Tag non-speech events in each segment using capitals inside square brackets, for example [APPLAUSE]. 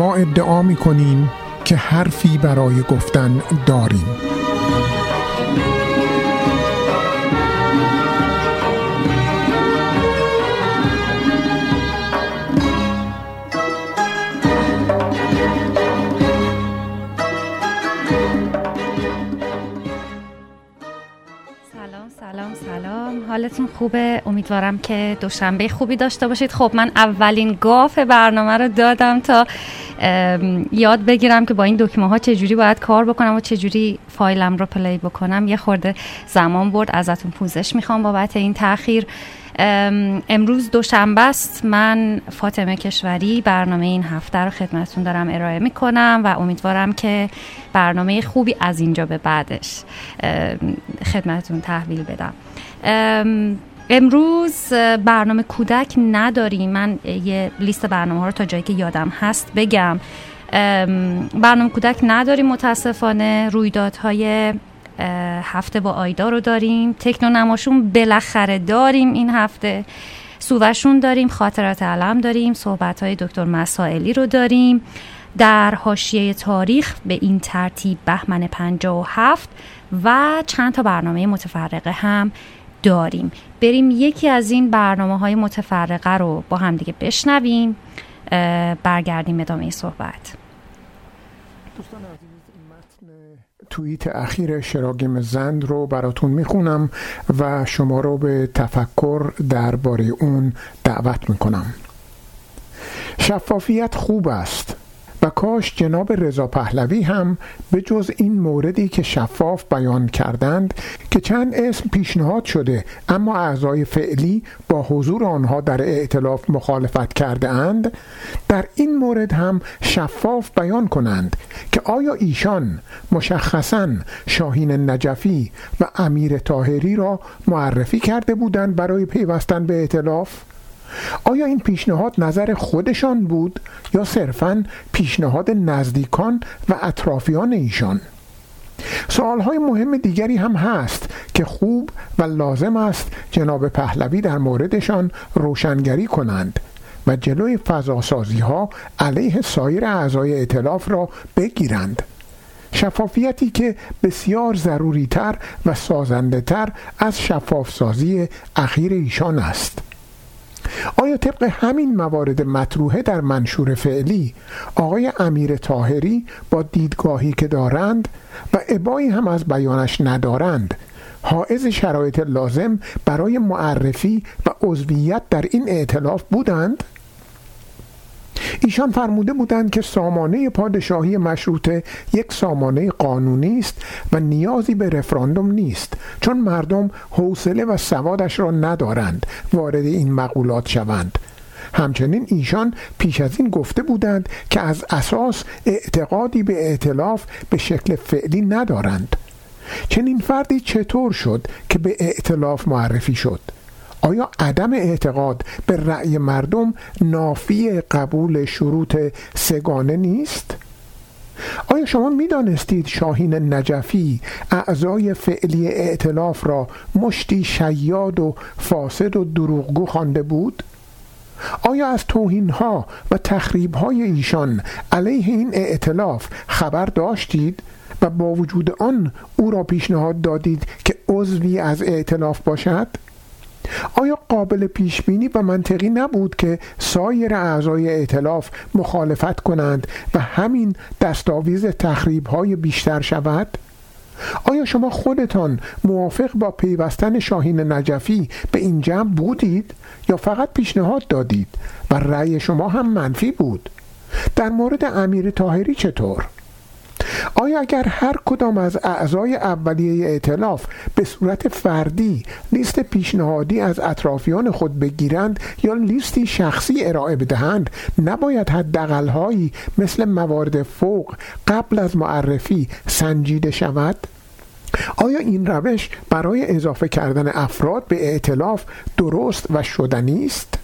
ما ادعا می کنیم که حرفی برای گفتن داریم. حالتون خوبه؟ امیدوارم که دوشنبه خوبی داشته باشید. خب من اولین گاف برنامه رو دادم تا یاد بگیرم که با این دکمه ها چجوری باید کار بکنم و چجوری فایلم رو پلی بکنم. یه خورده زمان برد ازتون پوزش می‌خوام بابت این تاخیر ام، امروز دوشنبه است. من فاطمه کشوری برنامه این هفته رو خدمتتون دارم ارائه می‌کنم و امیدوارم که برنامه خوبی از اینجا به بعدش خدمتتون تحویل بدم. امروز برنامه کودک نداریم. من یه لیست برنامه ها رو تا جایی که یادم هست بگم. ام، برنامه کودک نداریم متاسفانه. رویدادهای هفته با آیدا رو داریم. تکنو نماشون بالاخره داریم این هفته. سووشون داریم خاطرات علم داریم صحبت های دکتر مسائلی رو داریم. در حاشیه تاریخ به این ترتیب بهمن 57 و چند تا برنامه متفرقه هم. داریم. بریم یکی از این برنامه های متفرقه رو با هم دیگه بشنویم برگردیم ادامه صحبت. دوستان توییت اخیر شراگم زند رو براتون می‌خونم و شما رو به تفکر درباره اون دعوت می‌کنم. شفافیت خوب است. و کاش جناب رضا پهلوی هم به جز این موردی که شفاف بیان کردند که چند اسم پیشنهاد شده اما اعضای فعلی با حضور آنها در ائتلاف مخالفت کرده اند در این مورد هم شفاف بیان کنند که آیا ایشان مشخصا شاهین نجفی و امیر تاهری را معرفی کرده بودند برای پیوستن به ائتلاف؟ آیا این پیشنهاد نظر خودشان بود یا صرفا پیشنهاد نزدیکان و اطرافیان ایشان؟ سوالهای مهم دیگری هم هست که خوب و لازم است جناب پهلوی در موردشان روشنگری کنند و جلوی فضاسازی ها علیه سایر اعضای ائتلاف را بگیرند. شفافیتی که بسیار ضروری تر و سازنده تر از شفاف سازی اخیر ایشان است. آیا طبق همین موارد مطروحه در منشور فعلی آقای امیر تاهری با دیدگاهی که دارند و ابایی هم از بیانش ندارند حائز شرایط لازم برای معرفی و عضویت در این ائتلاف بودند؟ ایشان فرموده بودند که سامانه پادشاهی مشروطه یک سامانه قانونی است و نیازی به رفراندوم نیست چون مردم حوصله و سوادش را ندارند وارد این مقولات شوند. همچنین ایشان پیش از این گفته بودند که از اساس اعتقادی به ائتلاف به شکل فعلی ندارند. چنین فردی چطور شد که به ائتلاف معرفی شد؟ آیا عدم اعتقاد به رأی مردم نافی قبول شروط سگانه نیست؟ آیا شما می دانستید شاهین نجفی اعضای فعلی ائتلاف را مشتی شیاد و فاسد و دروغگو خوانده بود؟ آیا از توهینها و تخریبهای ایشان علیه این ائتلاف خبر داشتید و با وجود آن او را پیشنهاد دادید که عضوی از ائتلاف باشد؟ آیا قابل پیش بینی و منطقی نبود که سایر اعضای ائتلاف مخالفت کنند و همین دستاویز تخریب های بیشتر شود؟ آیا شما خودتان موافق با پیوستن شاهین نجفی به این جمع بودید یا فقط پیشنهاد دادید و رأی شما هم منفی بود؟ در مورد امیر تاهری چطور؟ آیا اگر هر کدام از اعضای اولیه ائتلاف به صورت فردی لیست پیشنهادی از اطرافیان خود بگیرند یا لیستی شخصی ارائه بدهند نباید حداقلهایی مثل موارد فوق قبل از معرفی سنجیده شود آیا این روش برای اضافه کردن افراد به ائتلاف درست و شدنی است؟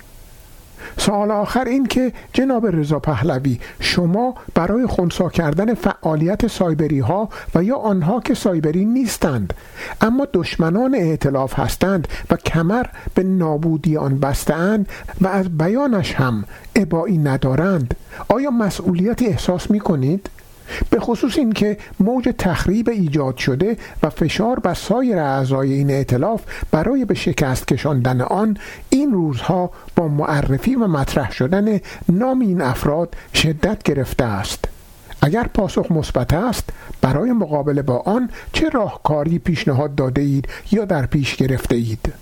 سوال آخر این که جناب رضا پهلوی شما برای خونسا کردن فعالیت سایبری ها و یا آنها که سایبری نیستند اما دشمنان ائتلاف هستند و کمر به نابودی آن بستند و از بیانش هم ابایی ندارند آیا مسئولیتی احساس می کنید؟ به خصوص اینکه موج تخریب ایجاد شده و فشار بر سایر اعضای این ائتلاف برای به شکست کشاندن آن این روزها با معرفی و مطرح شدن نام این افراد شدت گرفته است. اگر پاسخ مثبت است برای مقابله با آن چه راهکاری پیشنهاد داده اید یا در پیش گرفته اید؟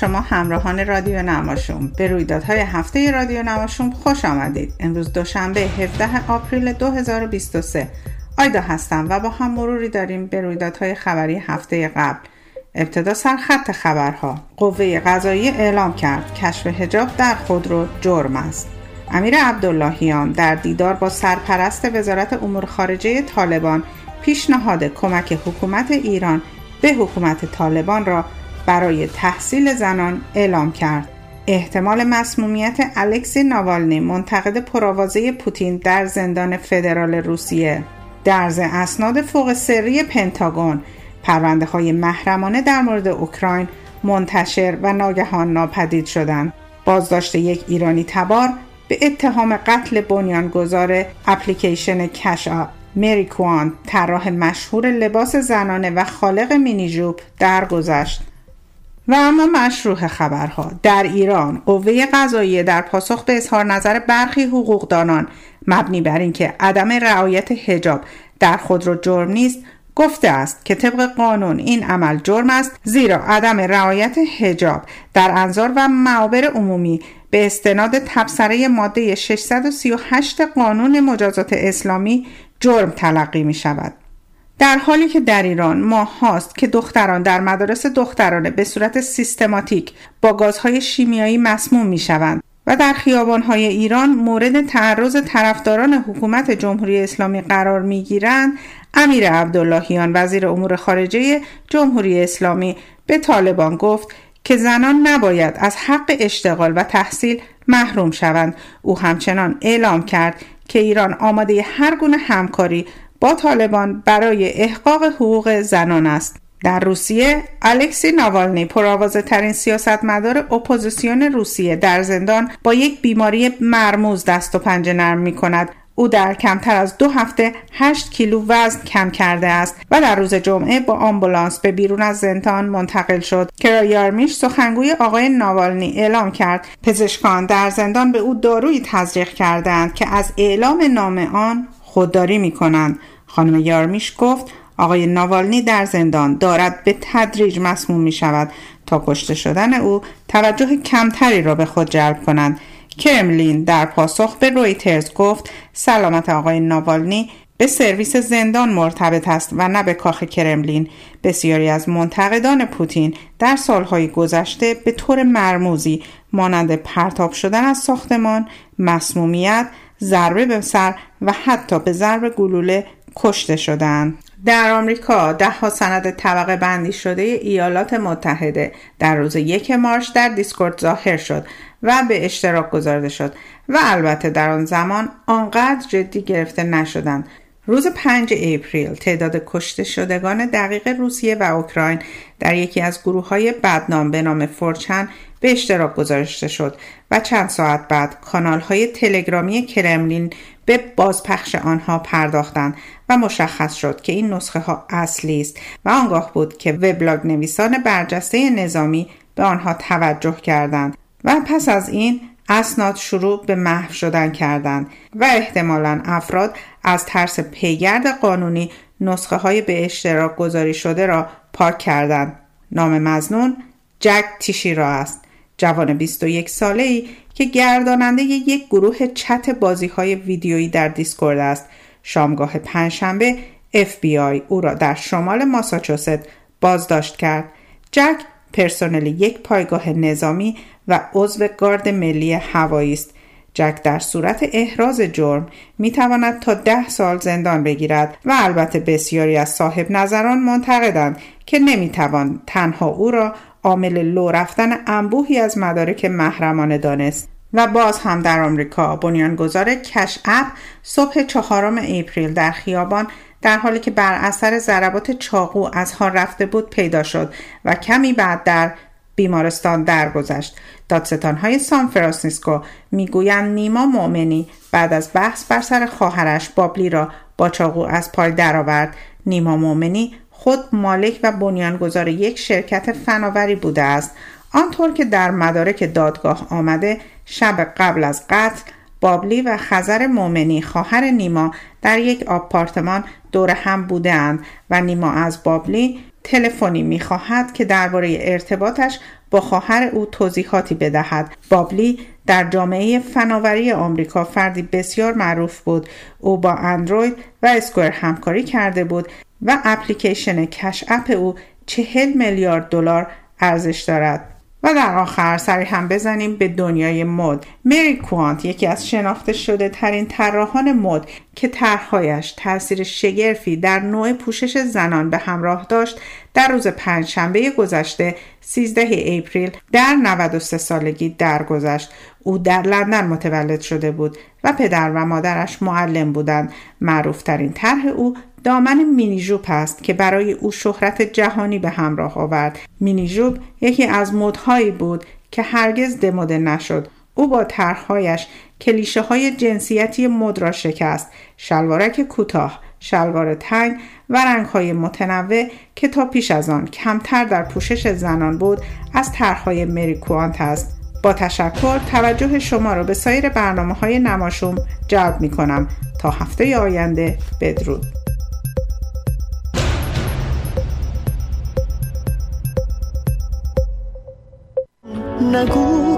شما همراهان رادیو نماشوم. به رویدادهای هفته رادیو نماشوم خوش آمدید. امروز دوشنبه 17 آپریل 2023 آیدا هستم و با هم مروری داریم به رویدادهای خبری هفته قبل. ابتدا سرخط خبرها. قوه قضایی اعلام کرد. کشف هجاب در خودرو جرم است. امیر عبداللهیان در دیدار با سرپرست وزارت امور خارجه طالبان پیشنهاد کمک حکومت ایران به حکومت طالبان را برای تحصیل زنان اعلام کرد. احتمال مسمومیت الکسی ناوالنی منتقد پرآوازه پوتین در زندان فدرال روسیه. درز اسناد فوق سری پنتاگون پرونده های محرمانه در مورد اوکراین منتشر و ناگهان ناپدید شدند. بازداشت یک ایرانی تبار به اتهام قتل بنیانگذار اپلیکیشن کشا مری کوان طراح مشهور لباس زنانه و خالق مینی جوب درگذشت. و اما مشروع خبرها در ایران قوه قضاییه در پاسخ به اظهار نظر برخی حقوقدانان مبنی بر اینکه عدم رعایت حجاب در خودرو جرم نیست گفته است که طبق قانون این عمل جرم است زیرا عدم رعایت حجاب در انظار و معابر عمومی به استناد تبصره ماده 638 قانون مجازات اسلامی جرم تلقی می شود. در حالی که در ایران ماه هاست که دختران در مدارس دخترانه به صورت سیستماتیک با گازهای شیمیایی مسموم می شوند و در خیابانهای ایران مورد تعرض طرفداران حکومت جمهوری اسلامی قرار می‌گیرند امیر عبداللهیان وزیر امور خارجه جمهوری اسلامی. به طالبان گفت که زنان نباید از حق اشتغال و تحصیل محروم شوند. او همچنان اعلام کرد که ایران آماده هر گونه همکاری با طالبان برای احقاق حقوق زنان است. در روسیه الکسی ناوالنی پرآوازه ترین سیاستمدار اپوزیسیون روسیه در زندان با یک بیماری مرموز دست و پنجه نرم می کند او در کمتر از دو هفته 8 کیلو وزن کم کرده است و در روز جمعه با آمبولانس به بیرون از زندان منتقل شد. کیرا یارمیش سخنگوی آقای ناوالنی اعلام کرد. پزشکان در زندان به او دارویی تزریق کردند که از اعلام نام آن خودداری می کنند خانم یارمیش گفت آقای ناوالنی در زندان دارد به تدریج مسموم می شود تا کشته شدن او توجه کمتری را به خود جلب کنند. کرملین در پاسخ به رویترز گفت سلامت آقای ناوالنی به سرویس زندان مرتبط است و نه به کاخ کرملین. بسیاری از منتقدان پوتین در سالهای گذشته به طور مرموزی مانند پرتاب شدن از ساختمان مسمومیت ضربه به سر و حتی به ضرب گلوله کشته شدند. در آمریکا ده ها سند طبقه بندی شده ایالات متحده در روز یک مارچ در دیسکورد ظاهر شد و به اشتراک گذارده شد و البته در آن زمان آنقدر جدی گرفته نشدند. روز 5 اپریل تعداد کشته شدگان دقیق روسیه و اوکراین در یکی از گروه های بدنام به نام 4chan به اشتراک گذاشته شد و چند ساعت بعد کانال های تلگرامی کرملین به بازپخش آنها پرداختند و مشخص شد که این نسخه ها اصلی است و آنگاه بود که وبلاگ نویسان برجسته نظامی به آنها توجه کردند. و پس از این اسناد شروع به محو شدن کردند و احتمالا افراد از ترس پیگرد قانونی نسخه های به اشتراک گذاری شده را پاک کردند. نام مزنون جک تیشیرا است. جوان 21 ساله ای که گرداننده یک گروه چت بازی های ویدیویی در دیسکورد است. شامگاه پنجشنبه FBI او را در شمال ماساچوست بازداشت کرد. جک پرسنل یک پایگاه نظامی و عضو گارد ملی هوایی است. جک در صورت احراز جرم می تواند تا ده سال زندان بگیرد و البته بسیاری از صاحب نظران معتقدند که نمی توان تنها او را عامل لو رفتن انبوهی از مدارک محرمانه دانست و باز هم در آمریکا بنیانگذار Cash App صبح چهارم اپریل در خیابان در حالی که بر اثر ضربات چاقو از حال رفته بود پیدا شد و کمی بعد در بیمارستان درگذشت. های سان فرانسیسکو می‌گویند نیما مؤمنی بعد از بحث بر سر خواهرش باب لی را با چاقو از پای درآورد. نیما مؤمنی خود مالک و بنیانگذار یک شرکت فناوری بوده است. آنطور که در مدارک دادگاه آمده شب قبل از قتل بابلی و خزر مومنی خواهر نیما در یک آپارتمان دور هم بودند و نیما از بابلی تلفنی می‌خواهد که درباره ارتباطش با خواهر او توضیحاتی بدهد. بابلی در جامعه فناوری آمریکا فردی بسیار معروف بود. او با اندروید و اسکوئر همکاری کرده بود و اپلیکیشن کش اپ او چهل میلیارد دلار ارزش دارد. و در آخر سری هم بزنیم به دنیای مد. مری کوانت یکی از شناخته شده ترین طراحان مد که طرحهایش تاثیر شگرفی در نوع پوشش زنان به همراه داشت در روز پنجشنبه گذشته 13 اپریل در 93 سالگی درگذشت. او در لندن متولد شده بود و پدر و مادرش معلم بودند. معروفترین طرح او دامن مینی جوب است که برای او شهرت جهانی به همراه آورد. مینی جوب یکی از مدهایی بود که هرگز دموده نشد. او با طرحهایش کلیشه های جنسیتی مد را شکست شلوارک کوتاه شلوار تنگ و رنگ های متنوع که تا پیش از آن کمتر در پوشش زنان بود از طرحهای مری کوانت است. با تشکر توجه شما را به سایر برنامه های نماشوم جلب می کنم تا هفته آینده بدرود. نگو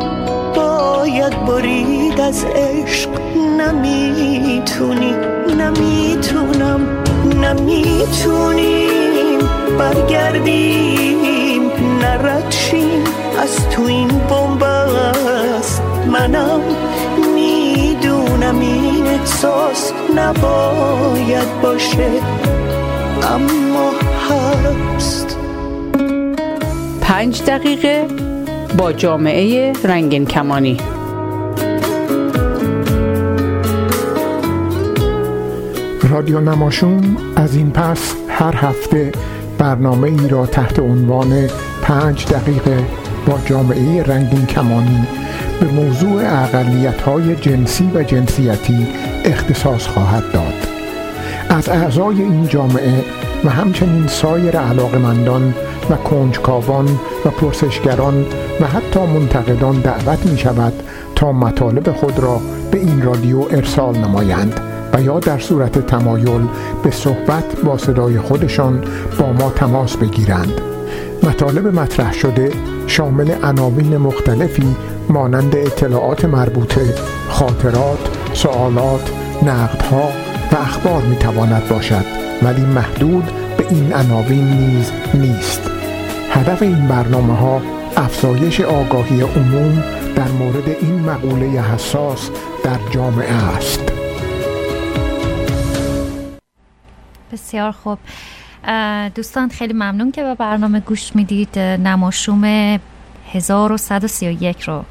باید برید از عشق. نمی‌تونی نمی‌تونم نمی‌تونیم. برگردیم نردشیم از تو این بمبست من منم می‌دونم این احساس نباید باشه. اما هست. پنج دقیقه. با جامعه رنگین کمانی. رادیو نماشوم از این پس هر هفته برنامه ای را تحت عنوان پنج دقیقه با جامعه رنگین کمانی به موضوع اقلیت های جنسی و جنسیتی اختصاص خواهد داد. از اعضای این جامعه و همچنین سایر علاقمندان و کنجکاوان و پرسشگران و حتی منتقدان دعوت می شود تا مطالب خود را به این رادیو ارسال نمایند و یا در صورت تمایل به صحبت با صدای خودشان با ما تماس بگیرند. مطالب مطرح شده شامل عناوین مختلفی مانند اطلاعات مربوطه خاطرات سوالات نقدها و اخبار می تواند باشد ولی محدود به این عناوین نیز نیست. هدف این برنامه ها افزایش آگاهی عموم در مورد این مقوله حساس در جامعه است. بسیار خوب. دوستان خیلی ممنون که به برنامه گوش می‌دید. نماشوم 1131 رو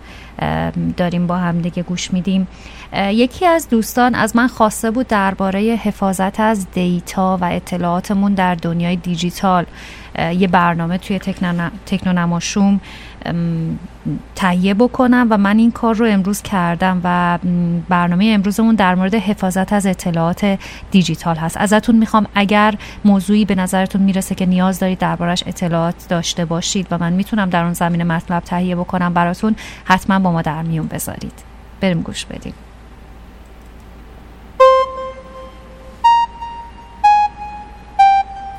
داریم با هم دیگه گوش میدیم. یکی از دوستان از من خواسته بود درباره حفاظت از دیتا و اطلاعاتمون در دنیای دیجیتال یه برنامه توی تکنونماشوم تهیه بکنم و من این کار رو امروز کردم و برنامه امروزمون در مورد حفاظت از اطلاعات دیجیتال هست. ازتون می‌خوام اگر موضوعی به نظرتون می‌رسه که نیاز دارید دربارش اطلاعات داشته باشید و من می‌تونم در اون زمین مطلب تهیه بکنم براتون حتما با ما در میون بذارید. بریم گوش بدیم.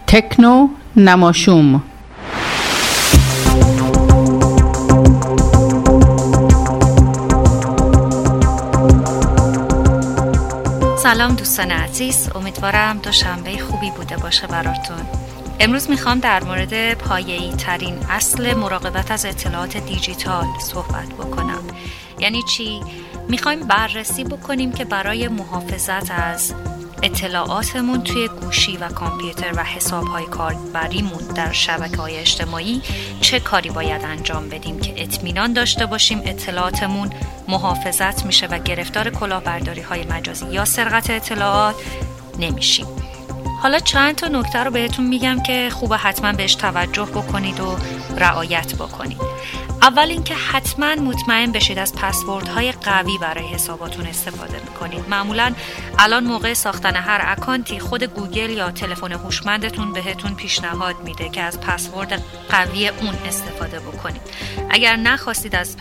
تکنو نماشوم. سلام دوستان عزیز امیدوارم دوشنبه خوبی بوده باشه براتون. امروز می‌خوام در مورد پایه‌ای ترین اصل مراقبت از اطلاعات دیجیتال صحبت بکنم. یعنی چی؟ می‌خوایم بررسی بکنیم که برای محافظت از اطلاعاتمون توی گوشی و کامپیوتر و حساب های کاربریمون در شبکه های اجتماعی چه کاری باید انجام بدیم که اطمینان داشته باشیم اطلاعاتمون محافظت میشه و گرفتار کلاهبرداری های مجازی یا سرقت اطلاعات نمیشیم. حالا چند تا نکته رو بهتون میگم که خوبه حتما بهش توجه بکنید و رعایت بکنید. اول اینکه حتما مطمئن بشید از های قوی برای حساباتون استفاده می‌کنید. معمولا الان موقع ساختن هر اکانتی خود گوگل یا تلفن هوشمندتون بهتون پیشنهاد میده که از پسورد قوی اون استفاده بکنید. اگر نخواستید از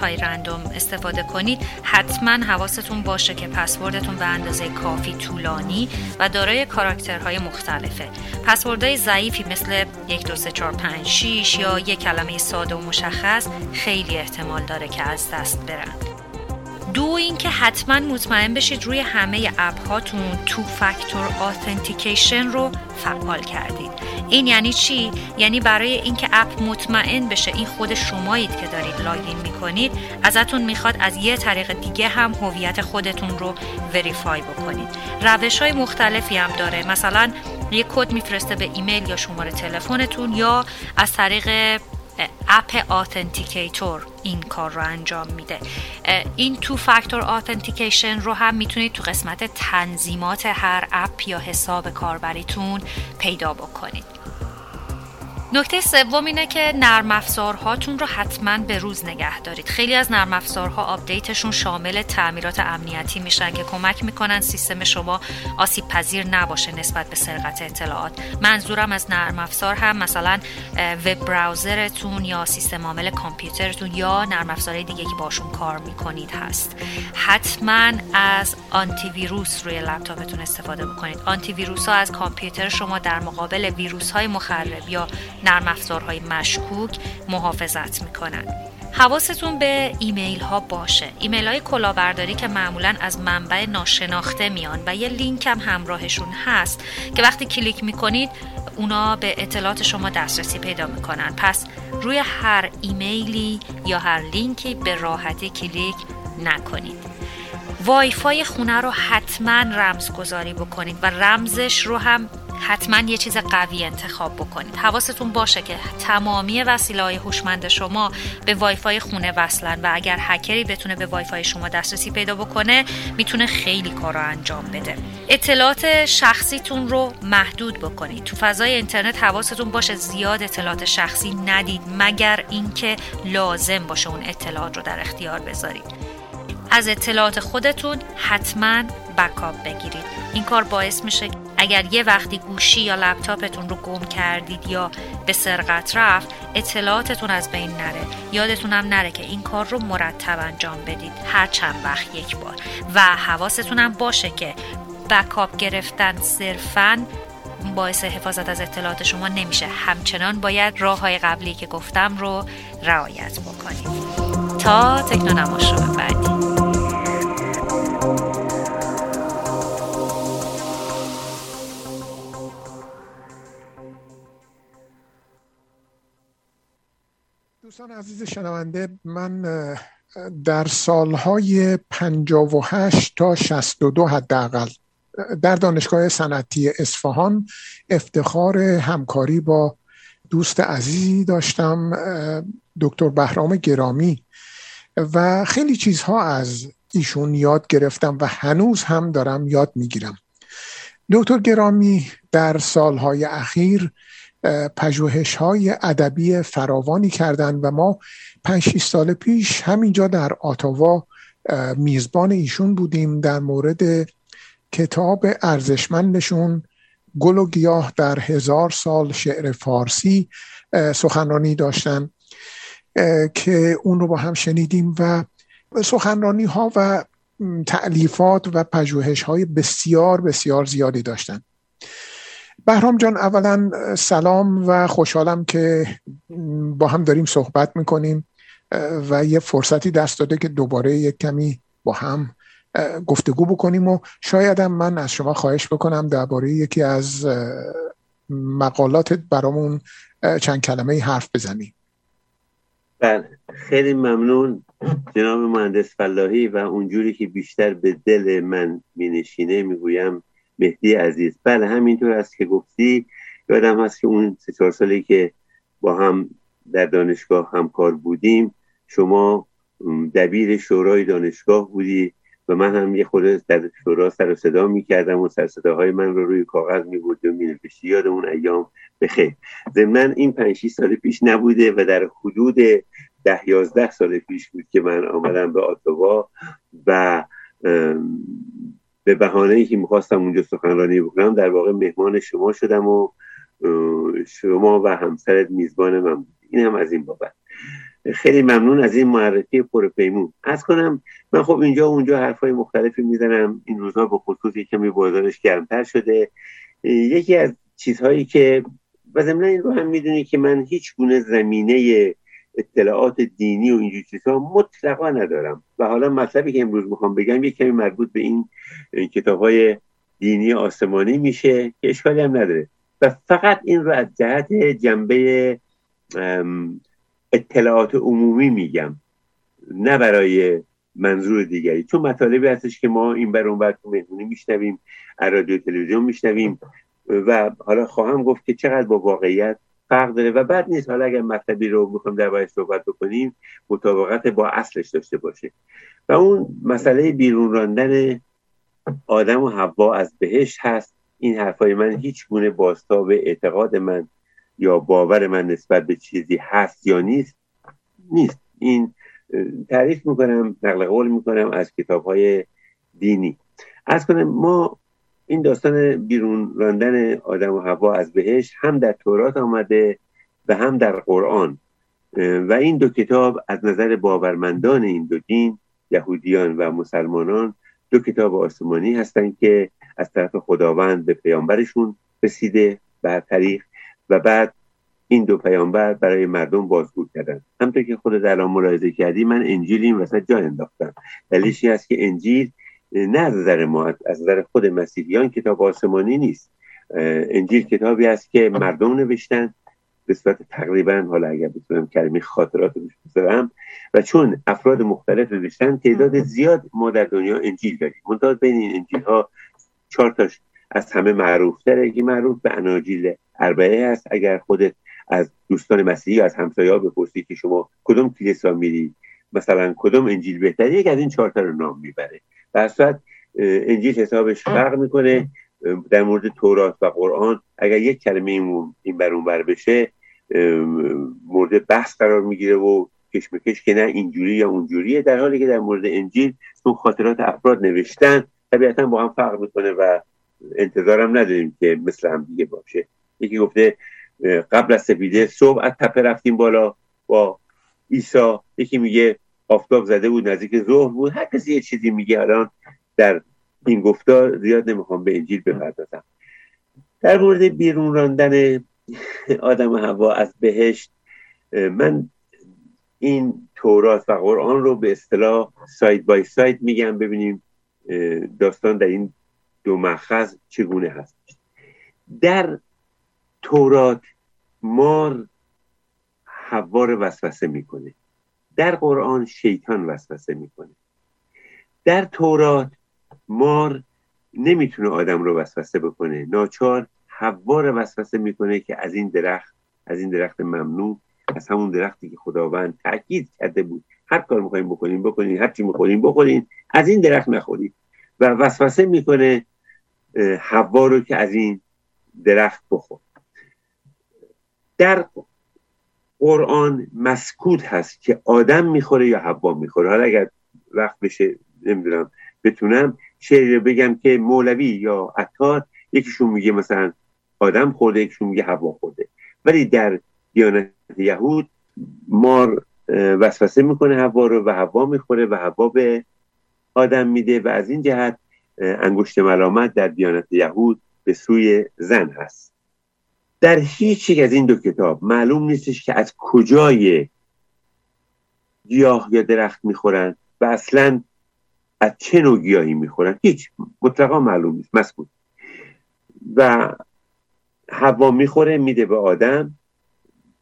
های random استفاده کنید حتما حواستون باشه که پسوردتون به اندازه کافی طولانی و دارای کاراکترهای مختلفه. پسوردهای ضعیفی مثل 1 2 3 4 5 6 یا یک کلمه ساده و مشخص خیلی احتمال داره که از دست برن. دو اینکه حتما مطمئن بشید روی همه اپ هاتون two-factor authentication رو فعال کردید. این یعنی چی؟ یعنی برای اینکه اپ مطمئن بشه این خود شمایید که دارید login می‌کنید ازتون می‌خواد از یه طریق دیگه هم هویت خودتون رو verify بکنید. روش های مختلفی هم داره. مثلا یه کد میفرسته به ایمیل یا شماره تلفنتون یا از طریق اپ authenticator این کار رو انجام میده. این two-factor authentication رو هم می‌تونید تو قسمت تنظیمات هر اپ یا حساب کاربریتون پیدا بکنید. نکته سوم اینه که نرم افزارهاتون رو حتما به روز نگه دارید. خیلی از نرم افزارها آپدیتشون شامل تعمیرات امنیتی میشن که کمک می‌کنن سیستم شما آسیب پذیر نباشه نسبت به سرقت اطلاعات. منظورم از نرم افزار هم مثلا وب براوزرتون یا سیستم عامل کامپیوترتون یا نرم افزارهای دیگه که باشون کار می‌کنید هست. حتما از آنتی ویروس روی لپتاپتون استفاده بکنید. آنتی ویروس ها از کامپیوتر شما در مقابل ویروس های مخرب یا نرم افزارهای مشکوک محافظت می‌کنن حواستون به ایمیل ها باشه. ایمیل های کلاهبرداری که معمولا از منبع ناشناخته میان و یه لینک هم همراهشون هست که وقتی کلیک می‌کنید اونا به اطلاعات شما دسترسی پیدا می‌کنن. پس روی هر ایمیلی یا هر لینکی به راحتی کلیک نکنید. وایفای خونه رو حتما رمزگذاری بکنید و رمزش رو هم حتما یه چیز قوی انتخاب بکنید. حواستون باشه که تمامی وسیله های هوشمند شما به وایفای خونه وصلن و اگر هکری بتونه به وایفای شما دسترسی پیدا بکنه می‌تونه خیلی کار رو انجام بده. اطلاعات شخصیتون رو محدود بکنید. تو فضای اینترنت حواستون باشه زیاد اطلاعات شخصی ندید مگر اینکه لازم باشه اون اطلاعات رو در اختیار بذارید. از اطلاعات خودتون حتما بکاپ بگیرید. این کار باعث میشه اگر یه وقتی گوشی یا لپتاپتون رو گم کردید یا به سرقت رفت اطلاعاتتون از بین نره. یادتونم نره که این کار رو مرتب انجام بدید. هر چند وقت یک بار. و حواستونم باشه که بکاپ گرفتن صرفا باعث حفاظت از اطلاعات شما نمیشه. همچنان باید راه های قبلی که گفتم رو رعایت بکنید. تا تکنونماش رو بعدی. دوستان عزیز شنونده من در سالهای 58 تا 62 حداقل در دانشگاه صنعتی اصفهان افتخار همکاری با دوست عزیزی داشتم دکتر بهرام گرامی. و خیلی چیزها از ایشون یاد گرفتم و هنوز هم دارم یاد می‌گیرم. دکتر گرامی در سالهای اخیر پژوهش های ادبی فراوانی کردند و ما پنج سال پیش همینجا در آتاوا میزبان ایشون بودیم در مورد کتاب ارزشمندشون گل و گیاه در هزار سال شعر فارسی سخنرانی داشتن که اون رو با هم شنیدیم و سخنرانی ها و تعلیفات و پژوهش های بسیار بسیار زیادی داشتن. بهرام جان اولا سلام و خوشحالم که با هم داریم صحبت می‌کنیم و یه فرصتی دست داده که دوباره یک کمی با هم گفتگو بکنیم و شایدم من از شما خواهش بکنم درباره یکی از مقالاتت برامون چند کلمه حرف بزنی بله خیلی ممنون جناب مهندس فلاحی و اونجوری که بیشتر به دل من مینشینه می‌گویم مهدی عزیز. بله همینطور است که گفتی. یادم هست که اون سه چهار سالی که با هم در دانشگاه همکار بودیم شما دبیر شورای دانشگاه بودی و من هم یه خورده در شورا سر صدا می کردم و سر صداهای من رو روی کاغذ می بود و می نوشتی یاد اون ایام بخیر ضمن این پنج سال پیش نبوده و در حدود ده یازده سال پیش بود که من آمدم به آتوا و به بهانه ای که می‌خواستم اونجا سخنرانی بکنم در واقع مهمان شما شدم و شما و همسرت میزبان من بود. این هم از این بابت. خیلی ممنون از این معرفی پرپیمون. از کنم من خب اینجا و اونجا حرفای مختلفی می‌زنم. این روزها به خصوص کمی بازارش گرمتر شده. یکی از چیزهایی که و ضمن این رو هم می‌دونی که من هیچ گونه زمینه اطلاعات دینی و اینجور چیزها مطلقا ندارم. و حالا مطلبی که امروز می‌خوام بگم یک کمی مربوط به این کتاب های دینی آسمانی میشه که اشکالی هم نداره. و فقط این رو از جهت جنبه اطلاعات عمومی میگم نه برای منظور دیگری. چون مطالبی هستش که ما این بر اون بر تو مهمونی میشنویم رادیو تلویزیون میشنویم. و حالا خواهم گفت که چقدر با واقعیت فرق داره. و بعد نیست. حالا اگر مطلبی رو در درباره صحبت بکنیم مطابقت با اصلش داشته باشه. و اون مسئله بیرون راندن آدم و حوا از بهشت هست. این حرفای من هیچ گونه باستاب اعتقاد من یا باور من نسبت به چیزی هست یا نیست نیست. این تعریف می‌کنم نقل قول می‌کنم از کتاب های دینی. از کنم ما این داستان بیرون راندن آدم و هوا از بهش هم در تورات آمده و هم در قرآن. و این دو کتاب از نظر باورمندان این دو دین یهودیان و مسلمانان دو کتاب آسمانی هستند که از طرف خداوند به پیامبرشون رسیده به طریق و بعد این دو پیامبر برای مردم بازگو کردن همطور که خود در ملاحظه کردی من انجیل این وسط جا انداختم. دلیلش است که انجیل نه از نظر ما از نظر خود مسیحیان کتاب آسمانی نیست. انجیل کتابی است که مردم نوشتن. به صورت تقریبا حالا اگر بتونم کلمه خاطرات رو بذارم و چون افراد مختلف نوشتن تعداد زیاد ما در دنیا انجیل داریم. منتها بین این انجیل ها چهار تاش از همه معروف تره که معروف به اناجیل اربعه است. اگر خودت از دوستان مسیحی از همسایه بپرسی که شما کدوم کلیسا میری مثلا کدوم انجیل بهتره یک از این چهار رو نام می‌بره. در صورت انجیل حسابش فرق می‌کنه. در مورد تورات و قرآن اگر یک کلمه این بر اون بر بشه مورد بحث قرار می‌گیره و کشمکش که نه اینجوری یا اونجوریه. در حالی که در مورد انجیل تو خاطرات افراد نوشتن طبیعتا با هم فرق می‌کنه و انتظارم نداریم که مثل هم دیگه باشه. یکی گفته قبل از سپیده صبح از تپه رفتیم بالا با عیسی. یکی میگه آفتاب زده بود نزدیک ظهر بود. هر کسی یه چیزی میگه الان در این گفتار زیاد نمی‌خوام به انجیل بپردازم. در مورد بیرون راندن آدم هوا از بهشت من این تورات و قرآن رو به اصطلاح ساید بای ساید میگم ببینیم داستان در این دو مخز چگونه هست. در تورات مار حوار وسوسه می‌کنه. در قرآن شیطان وسوسه می‌کنه. در تورات مار نمی‌تونه آدم رو وسوسه بکنه. ناچار حوار وسوسه می‌کنه که از این درخت از این درخت ممنوع از همون درختی که خداوند تاکید کرده بود. هر کار می‌خوایم بکنیم بکنین. هر چی می‌خوریم بخورین. از این درخت نخورید. و وسوسه می‌کنه حوا رو که از این درخت بخور. در قرآن مسکوت هست که آدم می‌خوره یا حوا می‌خوره. حالا اگر وقت بشه نمی‌دونم بتونم شعر بگم که مولوی یا عطار یکیشون میگه مثلا آدم خورده یکیشون میگه هوا خورده. ولی در دیانت یهود مار وسوسه می‌کنه هوا رو و هوا می‌خوره و هوا به آدم میده و از این جهت انگشت ملامت در دیانت یهود به سوی زن هست. در هیچ یک از این دو کتاب معلوم نیستش که از کجای گیاه یا درخت می‌خورن و اصلا از چه نوع گیاهی می‌خورن. هیچ. مطلقا معلوم نیست. مسکوت. و هوا می‌خوره میده به آدم.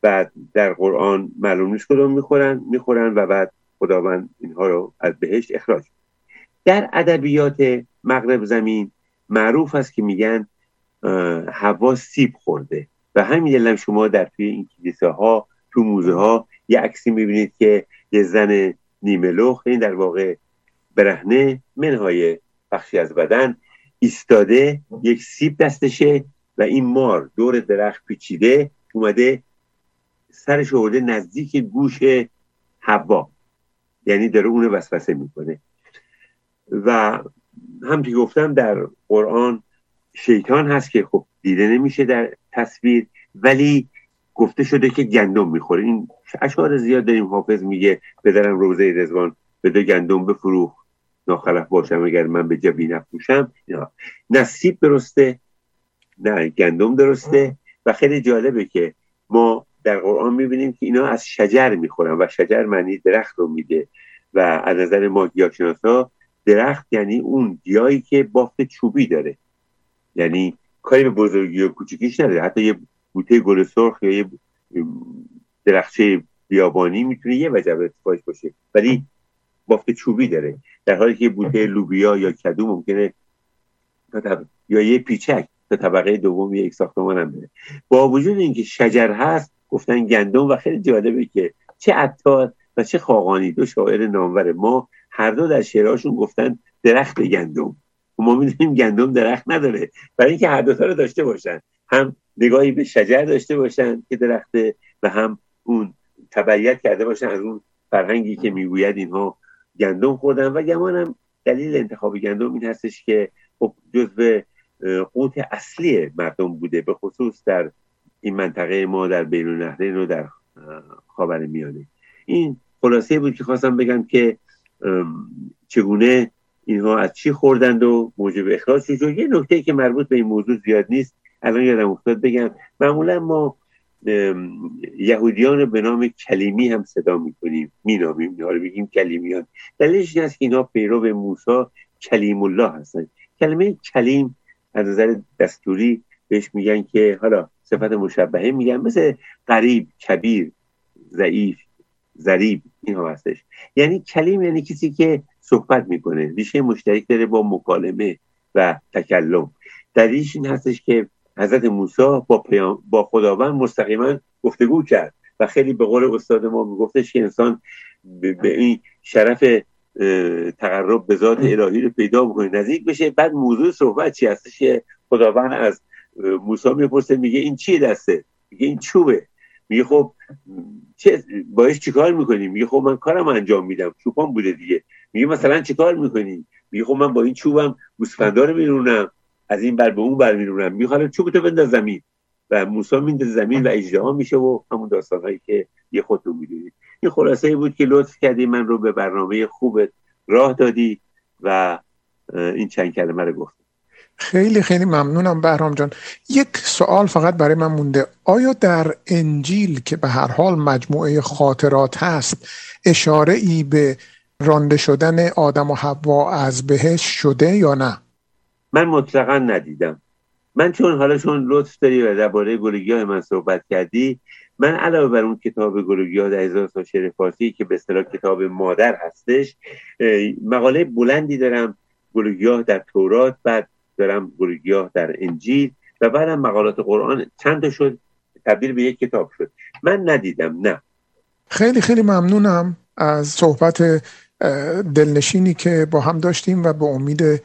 بعد در قرآن معلوم نیست کدوم می‌خورن. می‌خورن و بعد خداوند اینها رو از بهشت اخراج در ادبیات مغرب زمین معروف است که میگن هوا سیب خورده. و همین دلم شما در توی این کلیسه ها تو موزه ها یه عکسی می‌بینید که یه زن نیمه لخ این در واقع برهنه منهای بخشی از بدن ایستاده یک سیب دستشه و این مار دور درخت پیچیده اومده سرش آورده نزدیک گوش هوا. یعنی داره اون وسوسه می‌کنه. و همطور گفتم در قرآن شیطان هست که خب دیده نمیشه در تصویر ولی گفته شده که گندم می‌خوره. این اشعار زیاد داریم. حافظ میگه بدرم روزه رزوان بده گندم بفروخ ناخلف باشم اگر من به جبی نفروشم. نه سیب درسته. نه گندم درسته. و خیلی جالبه که ما در قرآن می‌بینیم که اینا از شجر می‌خورن و شجر معنی درخت رو میده. و از نظر ما گیاهشناسا درخت یعنی اون گیاهی که بافت چوبی داره. یعنی کاری به بزرگی و کوچکیش نداره. حتی یه بوته گل سرخ یا یه درخچه بیابانی می‌تونه یه وجب اتفاقش باشه ولی بافت چوبی داره. در حالی که بوته لوبیا یا کدو ممکنه یا یه پیچک تا طبقه دوم یک ساختمان هم بره با وجود اینکه شجر هست گفتن گندم و خیلی جالبه که چه عطار و چه خاقانی. دو شاعر نامور ما هر دو در شعرهاشون گفتن درخت گندم. ما می‌دونیم گندم درخت نداره. برای اینکه هر دوتا رو داشته باشن. هم نگاهی به شجر داشته باشن که درخته و هم اون تبعیت کرده باشن از اون فرهنگی که می‌گوید اینها گندم خوردن. و گمانم دلیل انتخاب گندم این هستش که خب جزو قوت اصلی مردم بوده به خصوص در این منطقه ما در بین النهرین و در خاور میانه این خلاصه بود که خواستم بگم که چگونه اینها از چی خوردند و موجب اخراج شد. یه نکته که مربوط به این موضوع زیاد نیست الان یادم افتاد بگم معمولا ما یهودیان به نام کلیمی هم صدا می‌کنیم مینامیم اینا رو بگیم کلیمیان. دلیلش این است که اینا پیرو موسی کلیم الله هستن کلمه کلیم از نظر دستوری بهش میگن که حالا صفت مشبهه میگن مثل قریب کبیر ضعیف ضریب این ها هستش. یعنی کلیم یعنی کسی که صحبت می‌کنه. ریشه مشترک داره با مکالمه و تکلم. دلیلش این هستش که حضرت موسی با, با خداوند مستقیما گفتگو کرد و خیلی به قول استاد ما میگفتش که انسان به این شرف تقرب به ذات الهی رو پیدا بکنه نزدیک بشه. بعد موضوع صحبت چی هستش که خداوند از موسی می‌پرسه میگه این چیه دسته؟ میگه این چوبه. میگه خب چه باش چیکار می‌کنیم میگه خب من کارم انجام میدم. چوبان بوده دیگه. میگه مثلا چیکار می‌کنیم میگه خب من با این چوبم گوسفندا رو میرونم از این بر به اون بر میرونم. میگه حالا چوبتو بنداز زمین. و موسی میندازه زمین و اجرا میشه و همون داستانهایی که یه خودتون می‌دونید. این خلاصه بود که لطف کردی من رو به برنامه خوبت راه دادی و این چند کلمه رو گفت خیلی خیلی ممنونم بهرام جان. یک سوال فقط برای من مونده. آیا در انجیل که به هر حال مجموعه خاطرات هست اشاره ای به رانده شدن آدم و حوا از بهش شده یا نه؟ من مطلقا ندیدم. من چون حالا چون لطف داری و درباره گلگی من صحبت کردی من علاوه بر اون کتاب گلوگیا در هزار سال شعر فارسی که به اصطلاح کتاب مادر هستش مقاله بلندی دارم گلوگیا در تورات بعد دارم گلوگیا در انجیل و بعدم مقالات قرآن. چند تا شد؟ تبدیل به یک کتاب شد. من ندیدم نه. خیلی خیلی ممنونم از صحبت دلنشینی که با هم داشتیم و به امید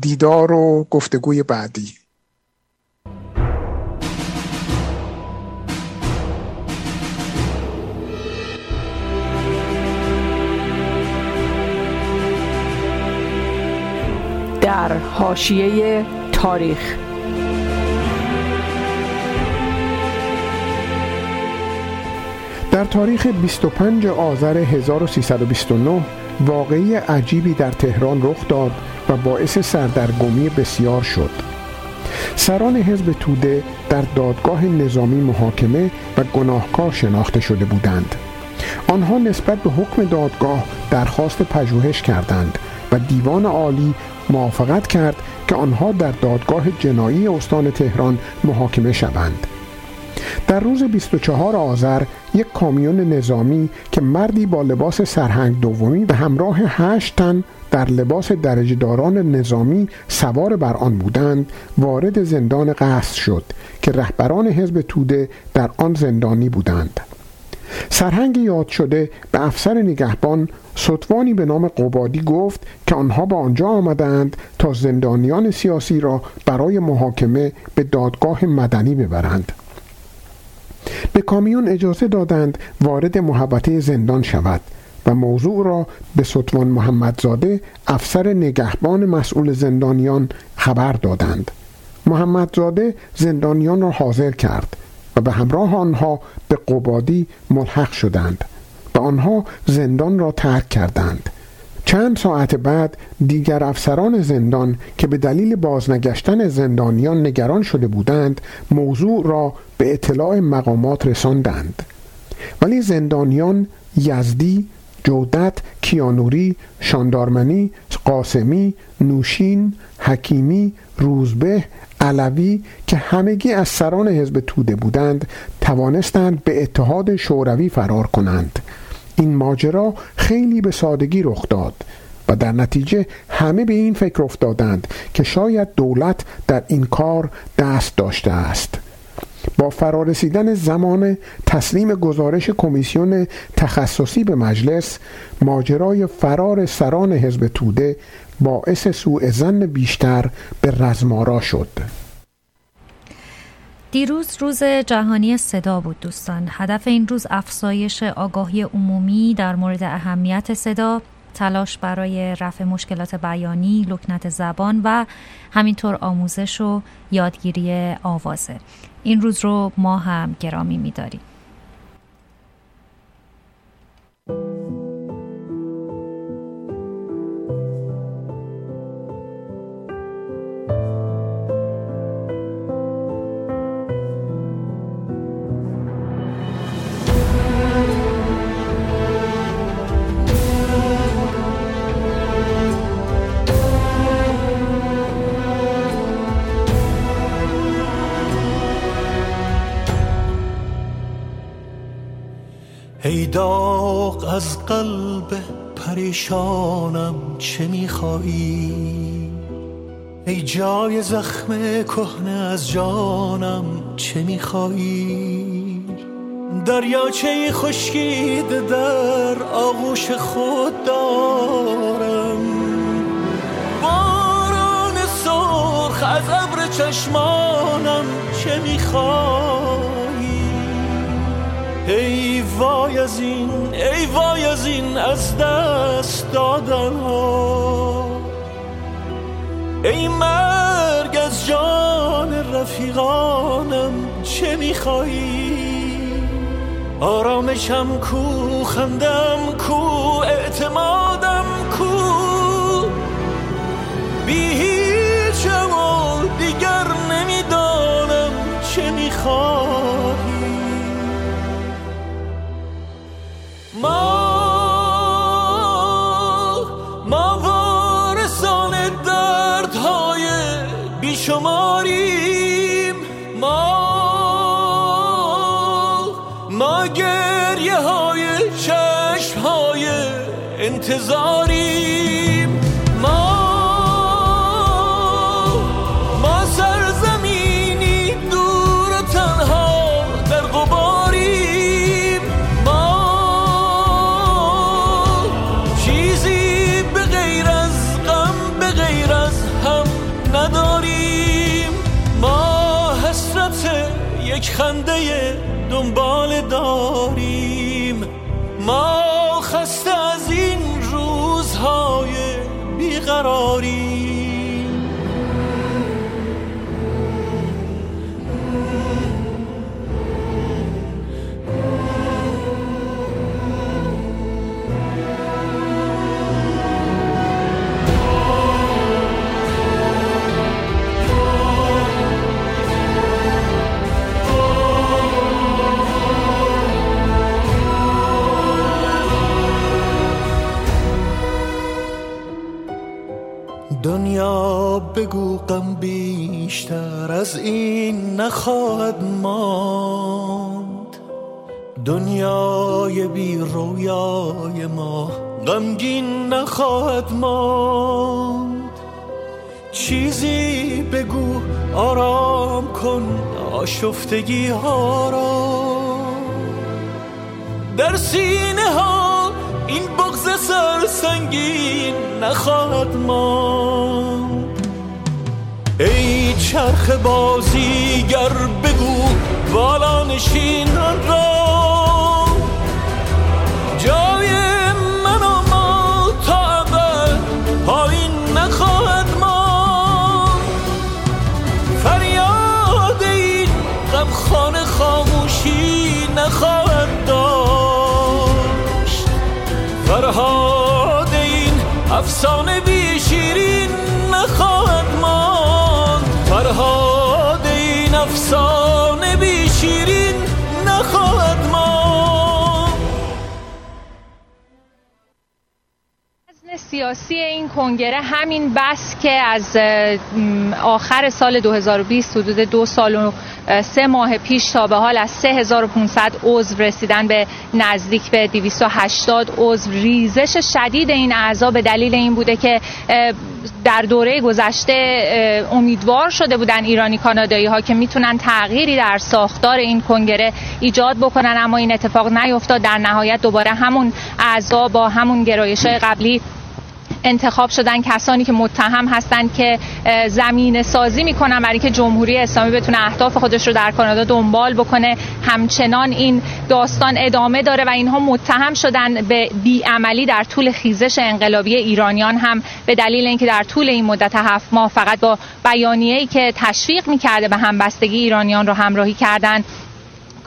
دیدار و گفتگوی بعدی. در حاشیه تاریخ. در تاریخ 25 آذر 1329 واقعی عجیبی در تهران رخ داد و باعث سردرگمی بسیار شد. سران حزب توده در دادگاه نظامی محاکمه و گناهکار شناخته شده بودند. آنها نسبت به حکم دادگاه درخواست پژوهش کردند و دیوان عالی موافقت کرد که آنها در دادگاه جنایی استان تهران محاکمه شوند. در روز 24 آذر یک کامیون نظامی که مردی با لباس سرهنگ دومی به همراه هشت تن در لباس درجهداران نظامی سوار بر آن بودند وارد زندان قصد شد که رهبران حزب توده در آن زندانی بودند. سرهنگ یاد شده به افسر نگهبان سطوانی به نام قبادی گفت که آنها با آنجا آمدند تا زندانیان سیاسی را برای محاکمه به دادگاه مدنی ببرند. به کامیون اجازه دادند وارد محبته زندان شود و موضوع را به سطوان محمدزاده افسر نگهبان مسئول زندانیان خبر دادند. محمدزاده زندانیان را حاضر کرد و به همراه آنها به قبادی ملحق شدند و آنها زندان را ترک کردند. چند ساعت بعد دیگر افسران زندان که به دلیل بازنگشتن زندانیان نگران شده بودند موضوع را به اطلاع مقامات رساندند. ولی زندانیان یزدی جودت، کیانوری، شاندارمنی، قاسمی، نوشین، حکیمی، روزبه، علوی که همگی از سران حزب توده بودند توانستند به اتحاد شوروی فرار کنند. این ماجرا خیلی به سادگی رخ داد و در نتیجه همه به این فکر افتادند که شاید دولت در این کار دست داشته است. با فرارسیدن زمان تسلیم گزارش کمیسیون تخصصی به مجلس ماجرای فرار سران حزب توده باعث سوء زن بیشتر به رزمارا شد. دیروز روز جهانی صدا بود دوستان. هدف این روز افزایش آگاهی عمومی در مورد اهمیت صدا تلاش برای رفع مشکلات بیانی، لکنت زبان و همینطور آموزش و یادگیری آوازه. این روز رو ما هم گرامی میداریم. ای داغ از قلب پریشانم چه میخوایی؟ ای جای زخم کهنه از جانم چه میخوایی؟ دریاچه خشکیده در آغوش خود دارم. باران سرخ از ابر چشمانم چه میخوایی؟ ای وای از این ای وای از این از دست دادن ها. ای مرگ از جان رفیقانم چه میخوایی؟ آرامشم کو خندم کو اعتمادم کو. بی هیچم و دیگر نمی‌دانم چه میخوایی بیشماریم ما ما گریه های چشم های انتظاریم بگو غم بیشتر از این نخواهد ماند. دنیای بی رویای ما غمگین نخواهد ماند. چیزی بگو آرام کن آشفتگی ها را. در سینه ها این بغز سرسنگین نخواهد ماند. چرخ بازیگر بگو بالا نشینان را. جای من و ما تا ابد پایین نخواهد ماند. فریاد این غمخانه خاموشی نخواهد داشت. فرهاد این افسانه افسانه بی شیرین نخواهد وزن سیاسی این کنگره همین بس که از آخر سال 2020 حدود دو سال و سه ماه پیش تا به حال از 3500 عضو رسیدن به نزدیک به 280 عضو. ریزش شدید این اعضا به دلیل این بوده که در دوره گذشته امیدوار شده بودن ایرانی کانادایی ها که می‌تونن تغییری در ساختار این کنگره ایجاد بکنن اما این اتفاق نیفتاد. در نهایت دوباره همون اعضا با همون گرایش های قبلی انتخاب شدن کسانی که متهم هستند که زمین سازی می‌کنن برای اینکه جمهوری اسلامی بتونه اهداف خودش رو در کانادا دنبال بکنه. همچنان این داستان ادامه داره و اینها متهم شدن به بیعملی در طول خیزش انقلابی ایرانیان هم. به دلیل اینکه در طول این مدت هفت ماه فقط با بیانیه‌ای که تشویق می‌کرده به همبستگی ایرانیان رو همراهی کردن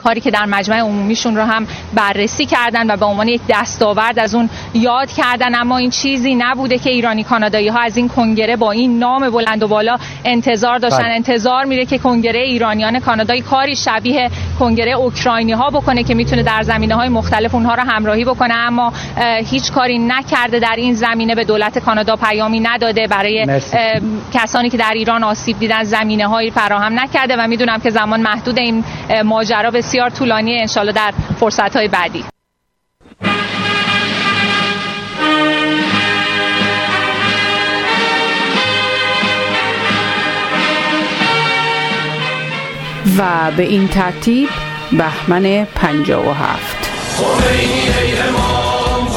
کاری که در مجمع عمومیشون رو هم بررسی کردن و به عنوان یک دستاورد از اون یاد کردن. اما این چیزی نبوده که ایرانی کانادایی ها از این کنگره با این نام بلند و بالا انتظار داشتن. بله. انتظار میره که کنگره ایرانیان کانادایی کاری شبیه کنگره اوکراینی ها بکنه که می‌تونه در زمینه های مختلف اونها رو همراهی بکنه. اما هیچ کاری نکرده در این زمینه. به دولت کانادا پیامی نداده. برای مرسی. کسانی که در ایران آسیب دیدن زمینه هایی فراهم نکرده. و می‌دونم که زمان محدود این ماجرا بسیار طولانی. انشالله در فرصت های بعدی. و به این ترتیب بهمن 57 خمینی امام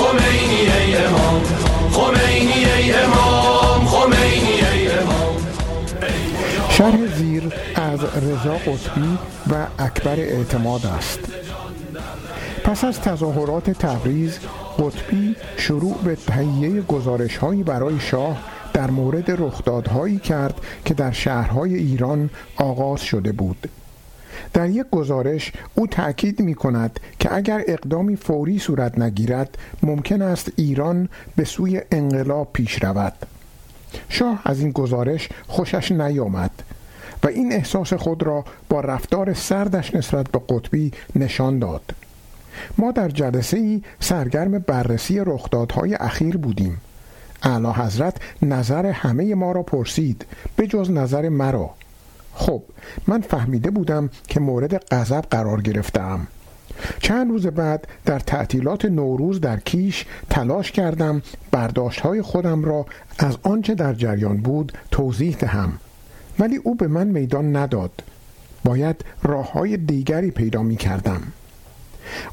شرح زیر از رضا قطبی و اکبر اعتماد است. پس از تظاهرات تبریز قطبی شروع به تهیه گزارش هایی برای شاه در مورد رخدادهایی کرد که در شهرهای ایران آغاز شده بود. در یک گزارش او تأکید می کند که اگر اقدامی فوری صورت نگیرد ممکن است ایران به سوی انقلاب پیش رود. شاه از این گزارش خوشش نیامد. و این احساس خود را با رفتار سردش نسبت به قطبی نشان داد. ما در جلسه ای سرگرم بررسی رخدادهای اخیر بودیم. اعلی حضرت نظر همه ما را پرسید به جز نظر مرا. خب من فهمیده بودم که مورد غضب قرار گرفتم چند روز بعد در تعطیلات نوروز در کیش تلاش کردم برداشت های خودم را از آنچه در جریان بود توضیح دهم. ولی او به من میدان نداد. باید راه های دیگری پیدا می کردم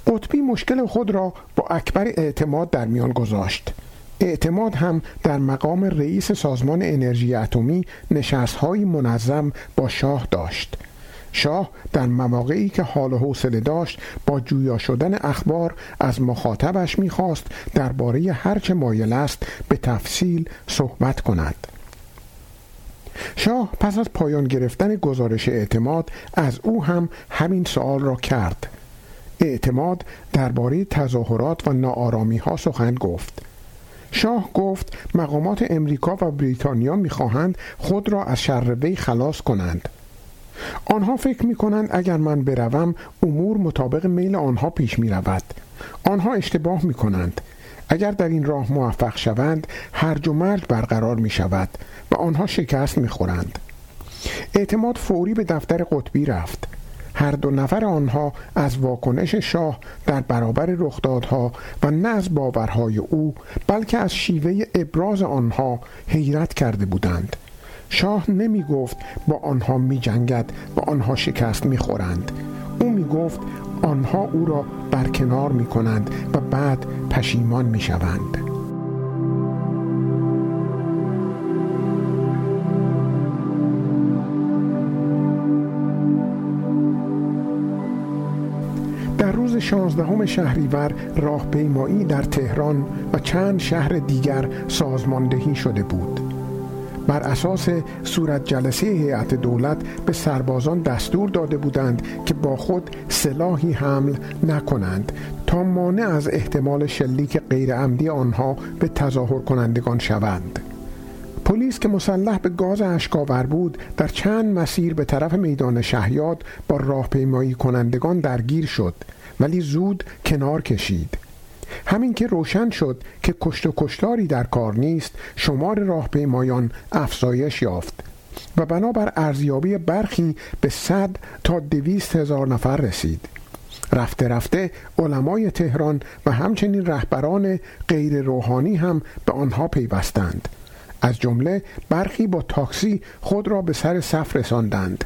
قطبی مشکل خود را با اکبر اعتماد در میان گذاشت. اعتماد هم در مقام رئیس سازمان انرژی اتمی نشستهایی منظم با شاه داشت. شاه در مواقعی که حال و حوصله داشت با جویا شدن اخبار از مخاطبش می‌خواست درباره هرچه مایل است به تفصیل صحبت کند. شاه پس از پایان گرفتن گزارش اعتماد از او هم همین سوال را کرد. اعتماد درباره تظاهرات و ناآرامی ها سخن گفت. شاه گفت مقامات امریکا و بریتانیا می‌خواهند خود را از شر وی خلاص کنند. آنها فکر می کنند اگر من بروم امور مطابق میل آنها پیش می رود آنها اشتباه می کنند اگر در این راه موفق شوند هرج و مرج برقرار می شود و آنها شکست می خورند اعتماد فوری به دفتر قطبی رفت. هر دو نفر آنها از واکنش شاه در برابر رخدادها و نه از باورهای او بلکه از شیوه ابراز آنها حیرت کرده بودند. شاه نمی گفت با آنها می جنگد و آنها شکست می خورند او می گفت آنها او را برکنار می کنند و بعد پشیمان می شوند 16 شهریور راهپیمایی در تهران و چند شهر دیگر سازماندهی شده بود. بر اساس صورت جلسه هیئت دولت به سربازان دستور داده بودند که با خود سلاحی حمل نکنند تا مانع از احتمال شلیک غیرعمدی آنها به تظاهر کنندگان شوند. پلیس که مسلح به گاز اشکاور بود در چند مسیر به طرف میدان شهیاد با راهپیمایی کنندگان درگیر شد. ولی زود کنار کشید. همین که روشن شد که کشت و کشتاری در کار نیست شمار راهپیمایان افزایش یافت و بنابر ارزیابی برخی به صد تا دویست هزار نفر رسید. رفته رفته علمای تهران و همچنین رهبران غیر روحانی هم به آنها پیوستند. از جمله برخی با تاکسی خود را به سر صف رساندند.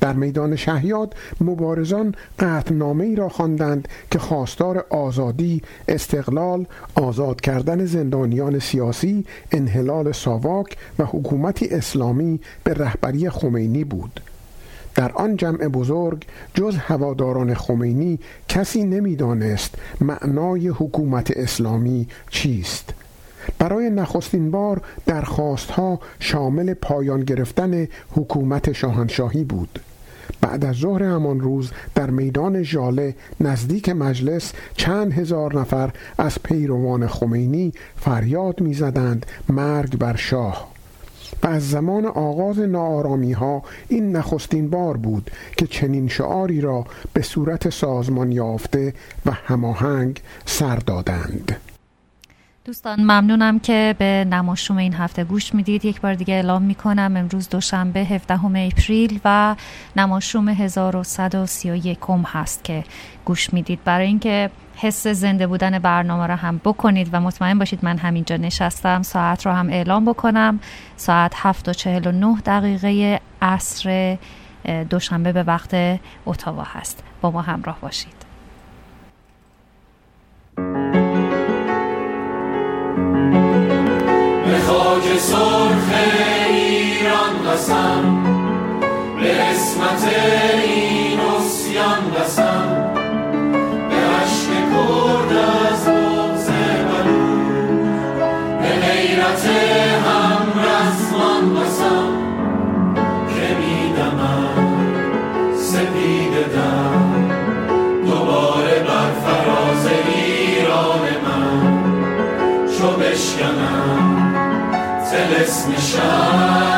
در میدان شهیاد مبارزان قطعنامه ای را خواندند که خواستار آزادی، استقلال، آزاد کردن زندانیان سیاسی، انحلال ساواک و حکومتی اسلامی به رهبری خمینی بود. در آن جمع بزرگ جز هواداران خمینی کسی نمی‌دانست معنای حکومت اسلامی چیست برای نخستین بار درخواستها شامل پایان گرفتن حکومت شاهنشاهی بود بعد از ظهر همان روز در میدان ژاله نزدیک مجلس چند هزار نفر از پیروان خمینی فریاد می‌زدند مرگ بر شاه. و از زمان آغاز نارامی ها این نخستین بار بود که چنین شعاری را به صورت سازمان یافته و هماهنگ سر دادند. دوستان ممنونم که به نماشوم این هفته گوش می‌دید. یک بار دیگه اعلام می‌کنم امروز دوشنبه 17 اپریل و نماشوم 1131 هست که گوش می‌دید. برای اینکه حس زنده بودن برنامه را هم بکنید و مطمئن باشید من همینجا نشستم ساعت رو هم اعلام بکنم. ساعت 7 و 49 دقیقه عصر دوشنبه به وقت اتاوا هست. با ما همراه باشید. خاک سرخ ایران قسم به اسمت این اسیان قسم تلسم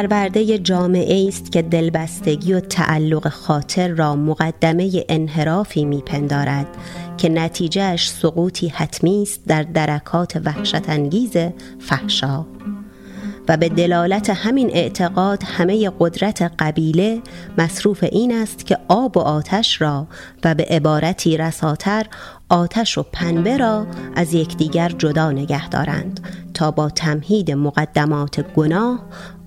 پرورده جامعه است که دلبستگی و تعلق خاطر را مقدمه انحرافی میپندارد که نتیجهش سقوطی حتمی است در درکات وحشت انگیز فحشا. و به دلالت همین اعتقاد همه قدرت قبیله مصروف این است که آب و آتش را و به عبارتی رساتر آتش و پنبه را از یکدیگر جدا نگه دارند تا با تمهید مقدمات گناه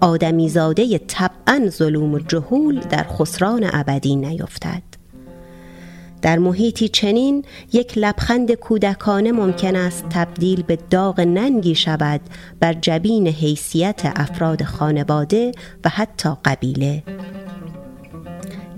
آدمیزاده طبعا ظلوم و جهول در خسران ابدی نیفتد. در محیطی چنین یک لبخند کودکانه ممکن است تبدیل به داغ ننگی شود بر جبین حیثیت افراد خانواده و حتی قبیله.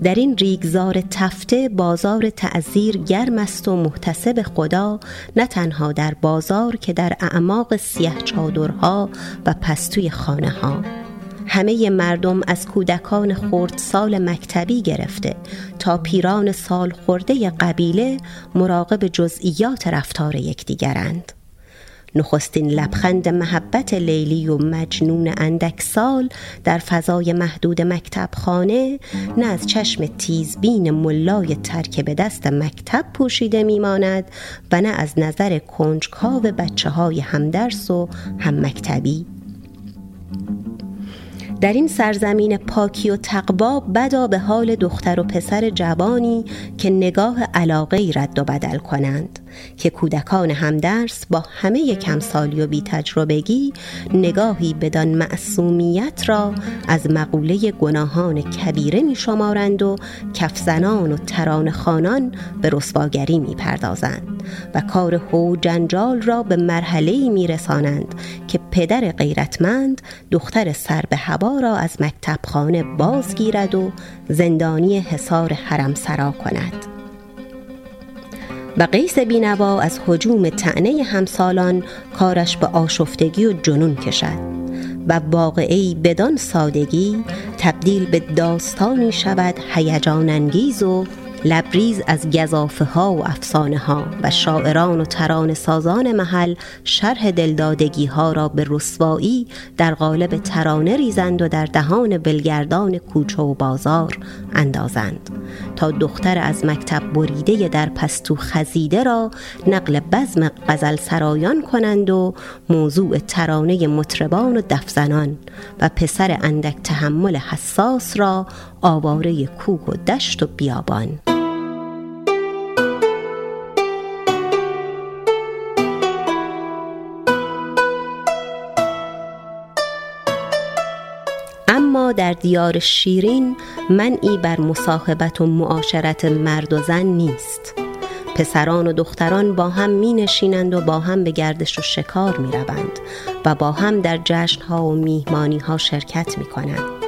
در این ریگزار تفته بازار تعذیر گرم است و محتسب خدا نه تنها در بازار که در اعماق سیه چادرها و پستوی خانه ها همه مردم از کودکان خردسال مکتبی گرفته تا پیران سال خورده قبیله مراقب جزئیات رفتار یکدیگرند. نخستین لبخند محبت لیلی و مجنون اندک سال در فضای محدود مکتب خانه نه از چشم تیزبین ملای ترک به دست مکتب پوشیده میماند و نه از نظر کنجکاو بچه های همدرس و هم مکتبی در این سرزمین پاکی و تقوا بدا به حال دختر و پسر جوانی که نگاه علاقه رد و بدل کنند که کودکان همدرس با همه کمسالی و بی تجربگی نگاهی بدان معصومیت را از مقوله گناهان کبیره می شمارند و کفزنان و تران خانان به رسواگری می پردازند و کار هو جنجال را به مرحله می رسانند که پدر غیرتمند دختر سر به هوا را از مکتب خانه بازگیرد و زندانی حصار حرم سرا کند. و قیس بینوا از حجوم تعنه همسالان کارش به آشفتگی و جنون کشد و واقعی بدان سادگی تبدیل به داستانی شود هیجان انگیز و لبریز از گذافه ها و افسانه ها و شاعران و تران سازان محل شرح دلدادگی ها را به رسوایی در قالب ترانه ریزند و در دهان بلگردان کوچه و بازار اندازند. تا دختر از مکتب بریده در پستو خزیده را نقل بزم غزل سرایان کنند و موضوع ترانه مطربان و دفزنان و پسر اندک تحمل حساس را آواره کوه و دشت و بیابان. اما در دیار شیرین منعی بر مصاحبت و معاشرت مرد و زن نیست. پسران و دختران با هم می نشینند و با هم به گردش و شکار می روند و با هم در جشن ها و میهمانی ها شرکت می کنند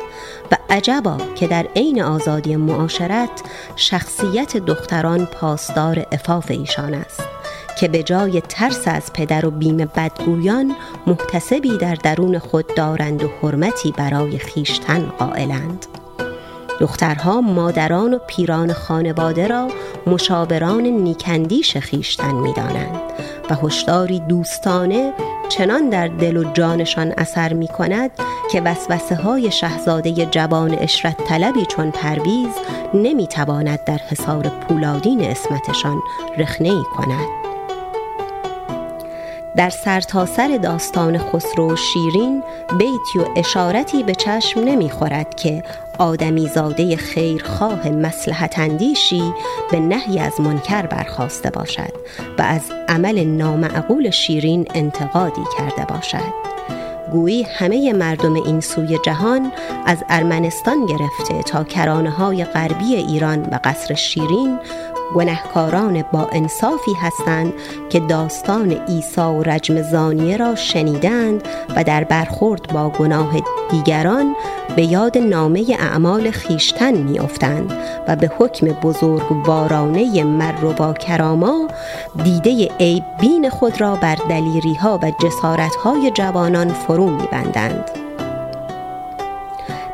و عجبا که در عین آزادی معاشرت شخصیت دختران پاسدار افاف ایشان است که به جای ترس از پدر و بیم بدگویان محتسبی در درون خود دارند و حرمتی برای خیشتن قائلند. دخترها مادران و پیران خانواده را مشاوران نیکندیش خیشتن می‌دانند و هشداری دوستانه چنان در دل و جانشان اثر می کند که وسوسه های شهزاده جوان اشرت طلبی چون پرویز نمی تواند در حصار پولادین اسمتشان رخنه کند. در سرتاسر سر داستان خسرو و شیرین بیتی و اشارتی به چشم نمی‌خورد که آدمی زاده خیرخواه مسلحت اندیشی به نهی از منکر برخواسته باشد و از عمل نامعقول شیرین انتقادی کرده باشد. گویی همه مردم این سوی جهان از ارمنستان گرفته تا کرانه های غربی ایران و قصر شیرین گنهکاران با انصافی هستند که داستان عیسی و رجم زانیه را شنیدند و در برخورد با گناه دیگران به یاد نامه اعمال خیشتن میافتند و به حکم بزرگوارانه مر و کراما دیده عیب بین خود را بر دلیری ها و جسارت های جوانان فرو میبندند.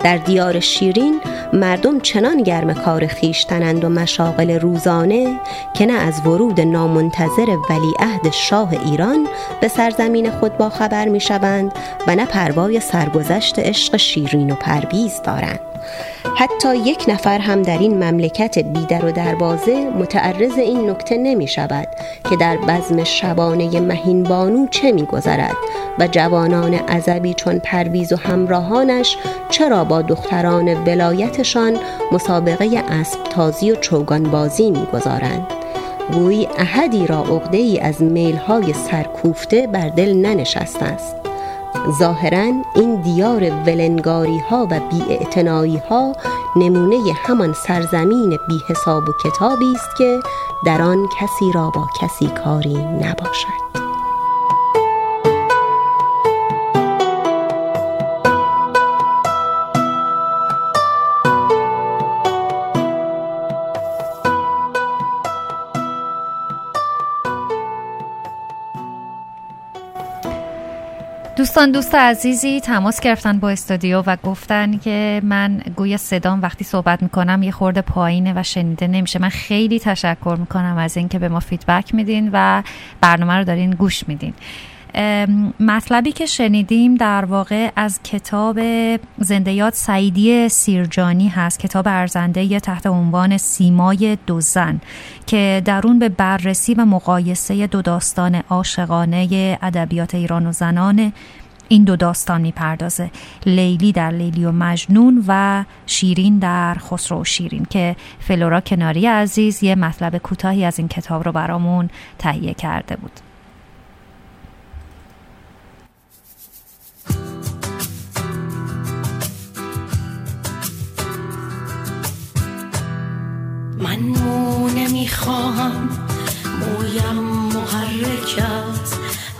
در دیار شیرین مردم چنان گرم کار خیشتنند و مشاغل روزانه که نه از ورود نامنتظر ولیعهد شاه ایران به سرزمین خود با خبر می شوند و نه پروای سرگذشت عشق شیرین و پرویز دارند. حتی یک نفر هم در این مملکت بیدر و دروازه متعرض این نکته نمی شود که در بزم شبانه مهین بانو چه می گذرد و جوانان عذبی چون پرویز و همراهانش چرا با دختران ولایتشان مسابقه اسب تازی و چوگان بازی می گذارند. گویی احدی را عقده ای از میلهای سرکوفته بر دل ننشسته است ظاهرا این دیار ولنگاری ها و بی ها نمونه همان سرزمین بی حساب و کتابی است که در آن کسی را با کسی کاری نباشد. دوستان دوست عزیزی تماس گرفتن با استودیو و گفتن که من گویا صدام وقتی صحبت می‌کنم یه خورده پایینه و شنیده نمیشه. من خیلی تشکر می‌کنم از اینکه به ما فیدبک میدین و برنامه رو دارین گوش میدین. مطلبی که شنیدیم در واقع از کتاب زندیات سعیدی سیرجانی هست کتاب ارزنده تحت عنوان سیمای دو زن که درون به بررسی و مقایسه دو داستان عاشقانه ادبیات ایران و زنان این دو داستان می‌پردازه. لیلی در لیلی و مجنون و شیرین در خسرو و شیرین که فلورا کناری عزیز یه مطلب کوتاهی از این کتاب رو برامون تهیه کرده بود. من مو نمی‌خواهم مویم محرک است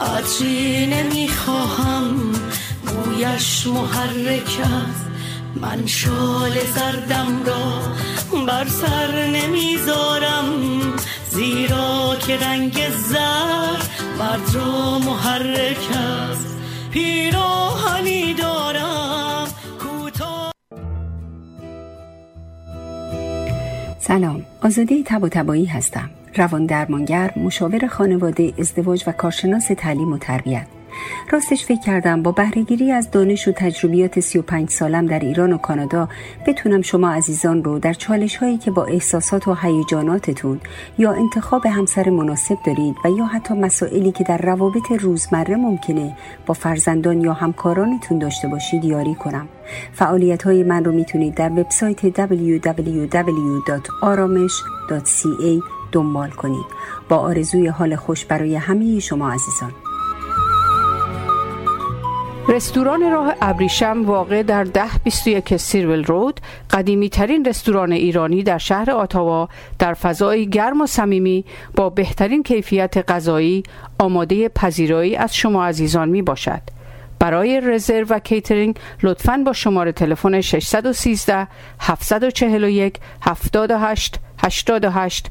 عطری نمی‌خواهم مویش محرک است. من شال زردم را بر سر نمی‌ذارم. زیرا که رنگ زر مرد را محرک است. پیراهنی دارم. سلام. آزاده تب و تبایی هستم. روان درمانگر مشاور خانواده ازدواج و کارشناس تعلیم و تربیت. راستش فکر کردم با بهرهگیری از دانش و تجربیات 35 سالم در ایران و کانادا بتونم شما عزیزان رو در چالش هایی که با احساسات و هیجاناتتون یا انتخاب همسر مناسب دارید و یا حتی مسائلی که در روابط روزمره ممکنه با فرزندان یا همکارانتون داشته باشید یاری کنم. فعالیت های من رو می‌تونید در وبسایت www.aramesh.ca دنبال کنید با آرزوی حال خوش برای همه شما عزیزان رستوران راه ابریشم واقع در ده 21 سیرول رود قدیمی ترین رستوران ایرانی در شهر آتاوا در فضای گرم و صمیمی با بهترین کیفیت غذایی آماده پذیرایی از شما عزیزان می باشد. برای رزرو و کیترینگ لطفاً با شماره تلفن 613 741 78 88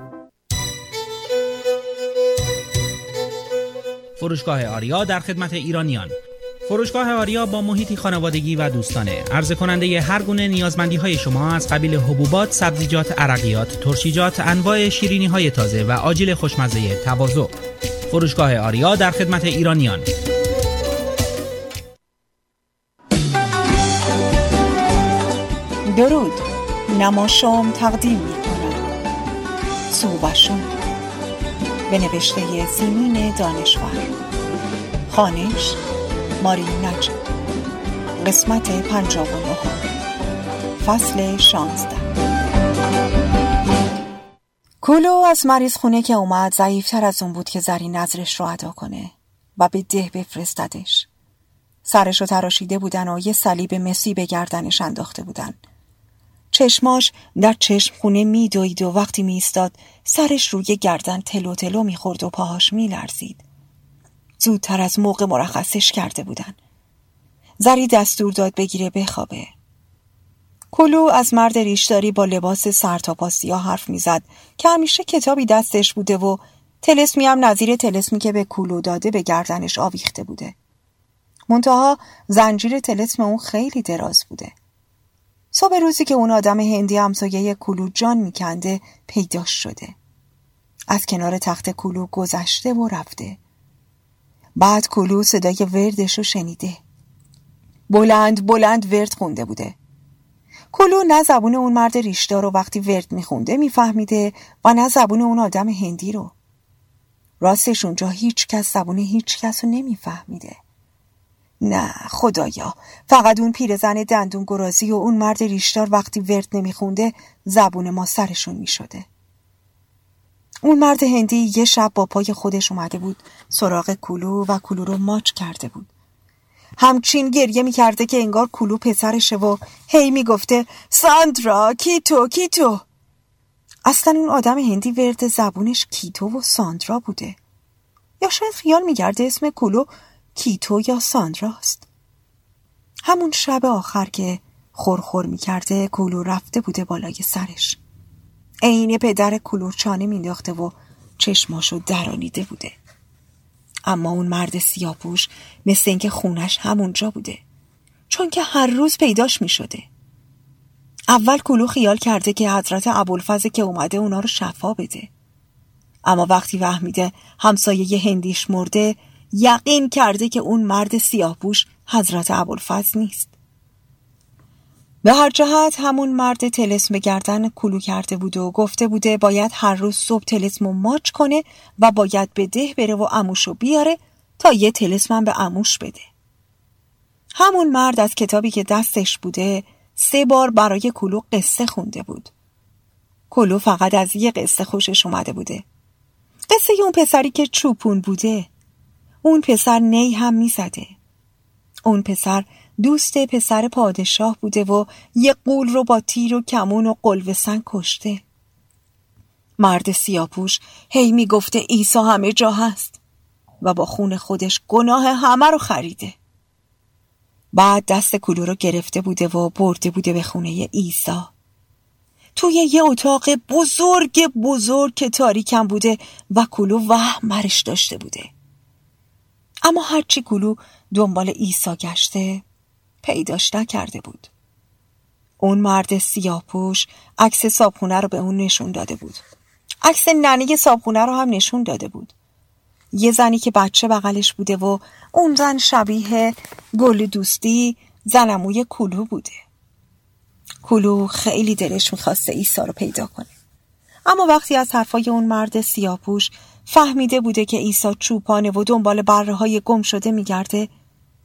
فروشگاه آریا در خدمت ایرانیان. فروشگاه آریا با محیطی خانوادگی و دوستانه. عرضه کننده هر گونه نیازمندی های شما از قبیل حبوبات، سبزیجات، عرقیات، ترشیجات، انواع شیرینی های تازه و آجیل خوشمزه تواضع. فروشگاه آریا در خدمت ایرانیان. درود. نماشوم تقدیم می کنم صوبشون به نوشته سیمین دانشور خانش ماری نجم قسمت پنجاب و فصل شانزده. کولو از مریض خونه که اومد ضعیفتر از اون بود که زری نظرش رو ادا کنه و به ده بفرستدش سرش رو تراشیده بودن و یه صلیب مسی به گردنش انداخته بودن. چشماش در چشم خونه میدوید و وقتی میستاد سرش روی گردن تلو تلو می‌خورد و پاهاش میلرزید زودتر از موقع مرخصش کرده بودن. زری دستور داد بگیره بخوابه. کلو از مرد ریشداری با لباس سرتاپا سیاه حرف می‌زد که همیشه کتابی دستش بوده و تلسمی هم نظیر تلسمی که به کلو داده به گردنش آویخته بوده. منتها زنجیر تلسم اون خیلی دراز بوده. صبح روزی که اون آدم هندی همسایه کلو جان میکنده پیداش شده. از کنار تخت کلو گذشته و رفته. بعد کلو صدای وردش رو شنیده. بلند بلند ورد خونده بوده. کلو نه زبون اون مرد ریشدار رو وقتی ورد میخونده میفهمیده و نه زبون اون آدم هندی رو. راستش اونجا هیچ کس زبون هیچ کس رو نمیفهمیده. نه خدایا. فقط اون پیرزن دندون گرازی و اون مرد ریشدار وقتی ورد نمیخونده زبون ما سرشون می‌شده. اون مرد هندی یه شب با پای خودش اومده بود سراغ کلو و کلو رو ماچ کرده بود. همچین گریه می‌کرده که انگار کلو پسرشه و هی می‌گفته ساندرا کیتو کیتو. اصلا اون آدم هندی ورد زبونش کیتو و ساندرا بوده. یا شاید خیال می‌کرده اسم کلو کیتو یا ساندراست همون شب آخر که خورخور می‌کرده کلو رفته بوده بالای سرش. عین پدر کلور چانه مینداخته و چشماشو درانیده بوده. اما اون مرد سیاپوش مثل اینکه خونش همونجا بوده. چون که هر روز پیداش می شده. اول کلو خیال کرده که حضرت ابوالفضل که اومده اونا رو شفا بده. اما وقتی فهمیده همسایه هندیش مرده یقین کرده که اون مرد سیاهپوش حضرت ابوالفضل نیست. به هر جهت همون مرد تلسم گردن کلو کرده بود و گفته بوده باید هر روز صبح تلسم ماچ کنه و باید به ده بره و اموشو بیاره تا یه تلسم به اموش بده. همون مرد از کتابی که دستش بوده سه بار برای کلو قصه خونده بود. کلو فقط از یه قصه خوشش اومده بوده. قصه اون پسری که چوپون بوده. اون پسر نی هم می‌زده. اون پسر دوست پسر پادشاه بوده و یه قول رو با تیر و کمون و قلوسن کشته. مرد سیاپوش هی می‌گفته عیسی همه جا هست و با خون خودش گناه همه رو خریده. بعد دست کلو رو گرفته بوده و برده بوده به خونه عیسی. توی یه اتاق بزرگ بزرگ که تاریکم بوده و کلو وهم مرش داشته بوده. اما هرچی کلو دنبال عیسی گشته پیداش نکرده بود. اون مرد سیاپوش عکس صابخونه رو به اون نشون داده بود. عکس ننه صابخونه رو هم نشون داده بود. یه زنی که بچه بغلش بوده و اون زن شبیه گل دوستی زنموی کلو بوده. کلو خیلی دلش می‌خواسته ایسا رو پیدا کنه. اما وقتی از حرفای اون مرد سیاپوش فهمیده بوده که ایسا چوپانه و دنبال بره های گم شده میگرده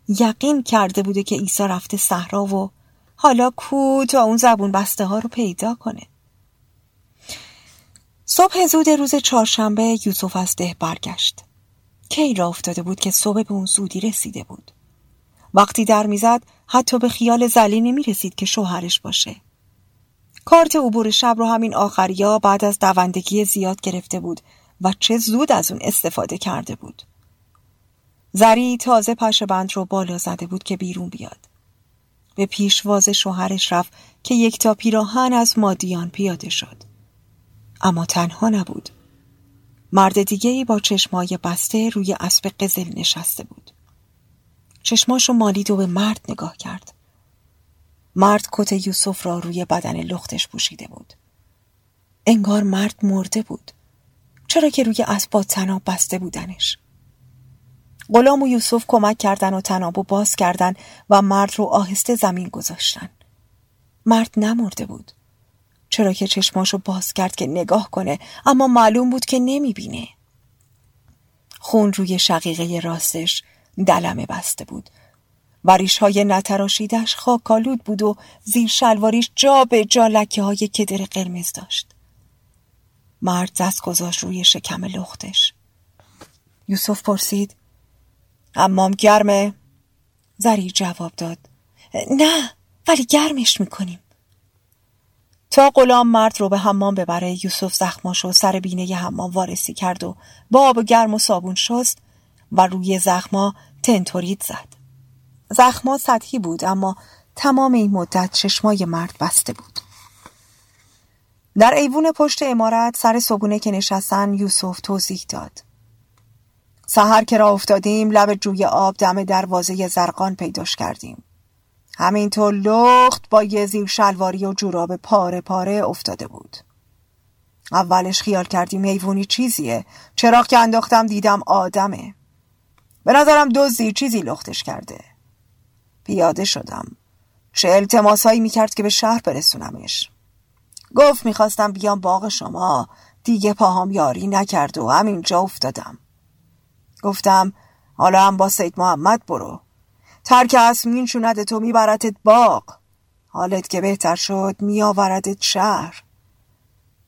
یقین کرده بوده که عیسی رفته صحرا و حالا کو تا اون زبون بسته ها رو پیدا کنه. صبح زود روز چهارشنبه یوسف از ده برگشت. کی را افتاده بود که صبح به اون زودی رسیده بود؟ وقتی در می‌زد حتی به خیال زلی نمی رسید که شوهرش باشه. کارت عبور شب رو همین آخریا بعد از دوندگی زیاد گرفته بود و چه زود از اون استفاده کرده بود. زری تازه پش بند رو بالا زده بود که بیرون بیاد. به پیشواز شوهرش رفت که یک تا پیراهن از مادیان پیاده شد. اما تنها نبود. مرد دیگه ای با چشمای بسته روی اسب قزل نشسته بود. چشماشو مالید و به مرد نگاه کرد. مرد کت یوسف را روی بدن لختش پوشیده بود. انگار مرد مرده بود. چرا که روی اسبات تناب بسته بودنش؟ غلام و یوسف کمک کردن و تنابو باز کردن و مرد رو آهسته زمین گذاشتن. مرد نمرده بود. چرا که چشماشو باز کرد که نگاه کنه اما معلوم بود که نمی‌بینه. خون روی شقیقه راستش دلمه بسته بود. وریش های نتراشیدش خاکالود بود و زیر شلواریش جا به جا لکه های کدر قرمز داشت. مرد دست گذاشت روی شکم لختش. یوسف پرسید حمام گرمه؟ زری جواب داد. نه ولی گرمش می‌کنیم. تا غلام مرد رو به حمام ببره یوسف زخماش و سر بینه حمام وارسی کرد و با آب گرم و صابون شست و روی زخما تنتورید زد. زخما سطحی بود اما تمام این مدت چشمای مرد بسته بود. در ایوون پشت امارت سر صبونه که نشستن یوسف توضیح داد. سهر که را افتادیم لب جوی آب دم دروازه زرقان پیداش کردیم. همینطور لخت با یه زیر شلواری و جوراب پاره پاره افتاده بود. اولش خیال کردیم حیوانی چیزیه. چراغ که انداختم دیدم آدمه. به نظرم دزدی چیزی لختش کرده. پیاده شدم. چه التماسایی می‌کرد که به شهر برسونمش. گفت می‌خواستم بیام باغ شما. دیگه پاهام یاری نکرد و همینجا افتادم. گفتم حالا هم با سید محمد برو. ترک اسمین شونده تو میبرتت باغ. حالت که بهتر شد میآوردت شهر.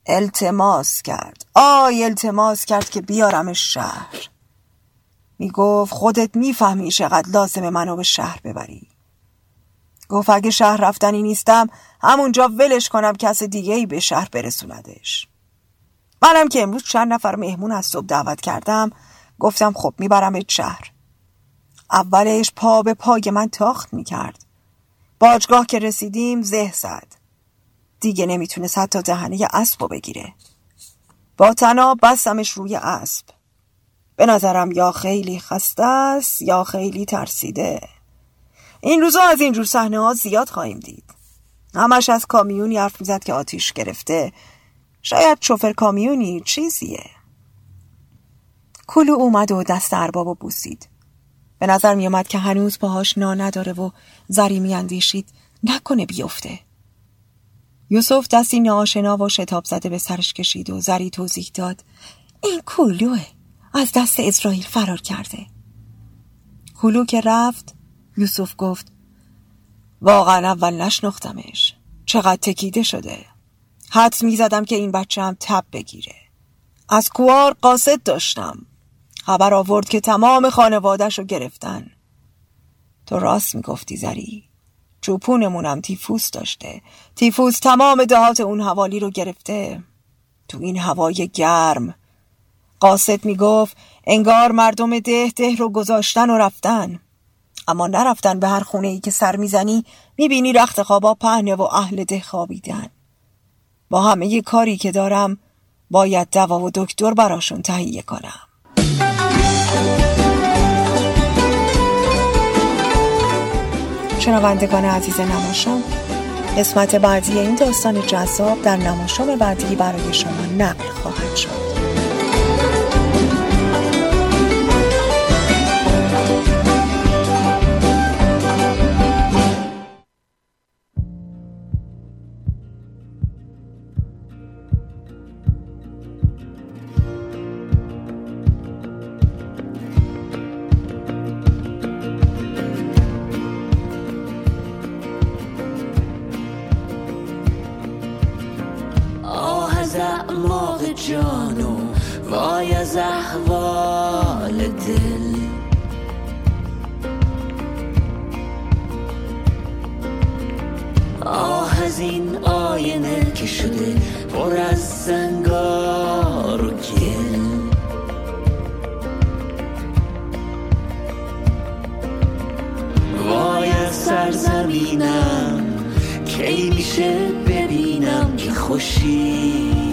التماس کرد. آی التماس کرد که بیارمش شهر. می‌گفت خودت می‌فهمی چقدر لازم منو به شهر ببری. گفت اگه شهر رفتنی نیستم همونجا ولش کنم کس دیگه ای به شهر برسوندش. منم که امروز چند نفر مهمون از صبح دعوت کردم گفتم خب می‌برم شهر. اولش پا به پای من تاخت می‌کرد. باجگاه که رسیدیم زه زد. دیگه نمی‌تونست حتی دهنه اسب بگیره. با تناب بستمش روی اسب. به نظرم یا خیلی خسته است یا خیلی ترسیده. این روزا از اینجور صحنه ها زیاد خواهیم دید. همش از کامیونی حرف می‌زد که آتیش گرفته. شاید شوفر کامیونی چیزیه. کلو اومد و دست ارباب و بوسید. به نظر میومد که هنوز پاهاش نا نداره و زری میاندیشید. نکنه بیفته. یوسف دستی ناآشنا و شتاب زده به سرش کشید و زری توضیح داد. این کلوه. از دست اسرائیل فرار کرده. کلو که رفت یوسف گفت واقعا اول نشناختمش. چقدر تکیده شده. حد می‌زدم که این بچه هم تب بگیره. از کوار قاصد داشتم. خبر آورد که تمام خانوادش رو گرفتن. تو راست می‌گفتی زری. چوپونمونم تیفوس داشته. تیفوس تمام دهات اون حوالی رو گرفته. تو این هوای گرم. قاصد می‌گفت انگار مردم ده ده رو گذاشتن و رفتن. اما نرفتن به هر خونه ای که سر می‌زنی می‌بینی رخت خوابا پهنه و اهل ده خوابیدن. با همه ی کاری که دارم باید دوا و دکتر براشون تهیه کنم. شنوندگان عزیز نماشام قسمت بعدی این داستان جذاب در نماشام بعدی برای شما نقل خواهد شد. جانو وای از احوال دل. آه از این آینه که شده پر از زنگار و گل. وای از سرزمینم کی میشه ببینم که خوشی؟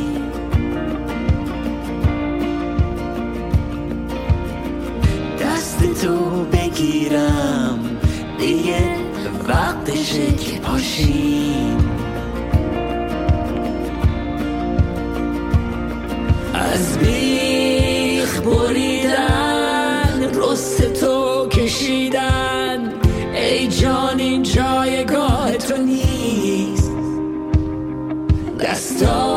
پاشیم از بیخ بریدن رست تو کشیدن. ای جان این جایگاه تو نیست. دستاتو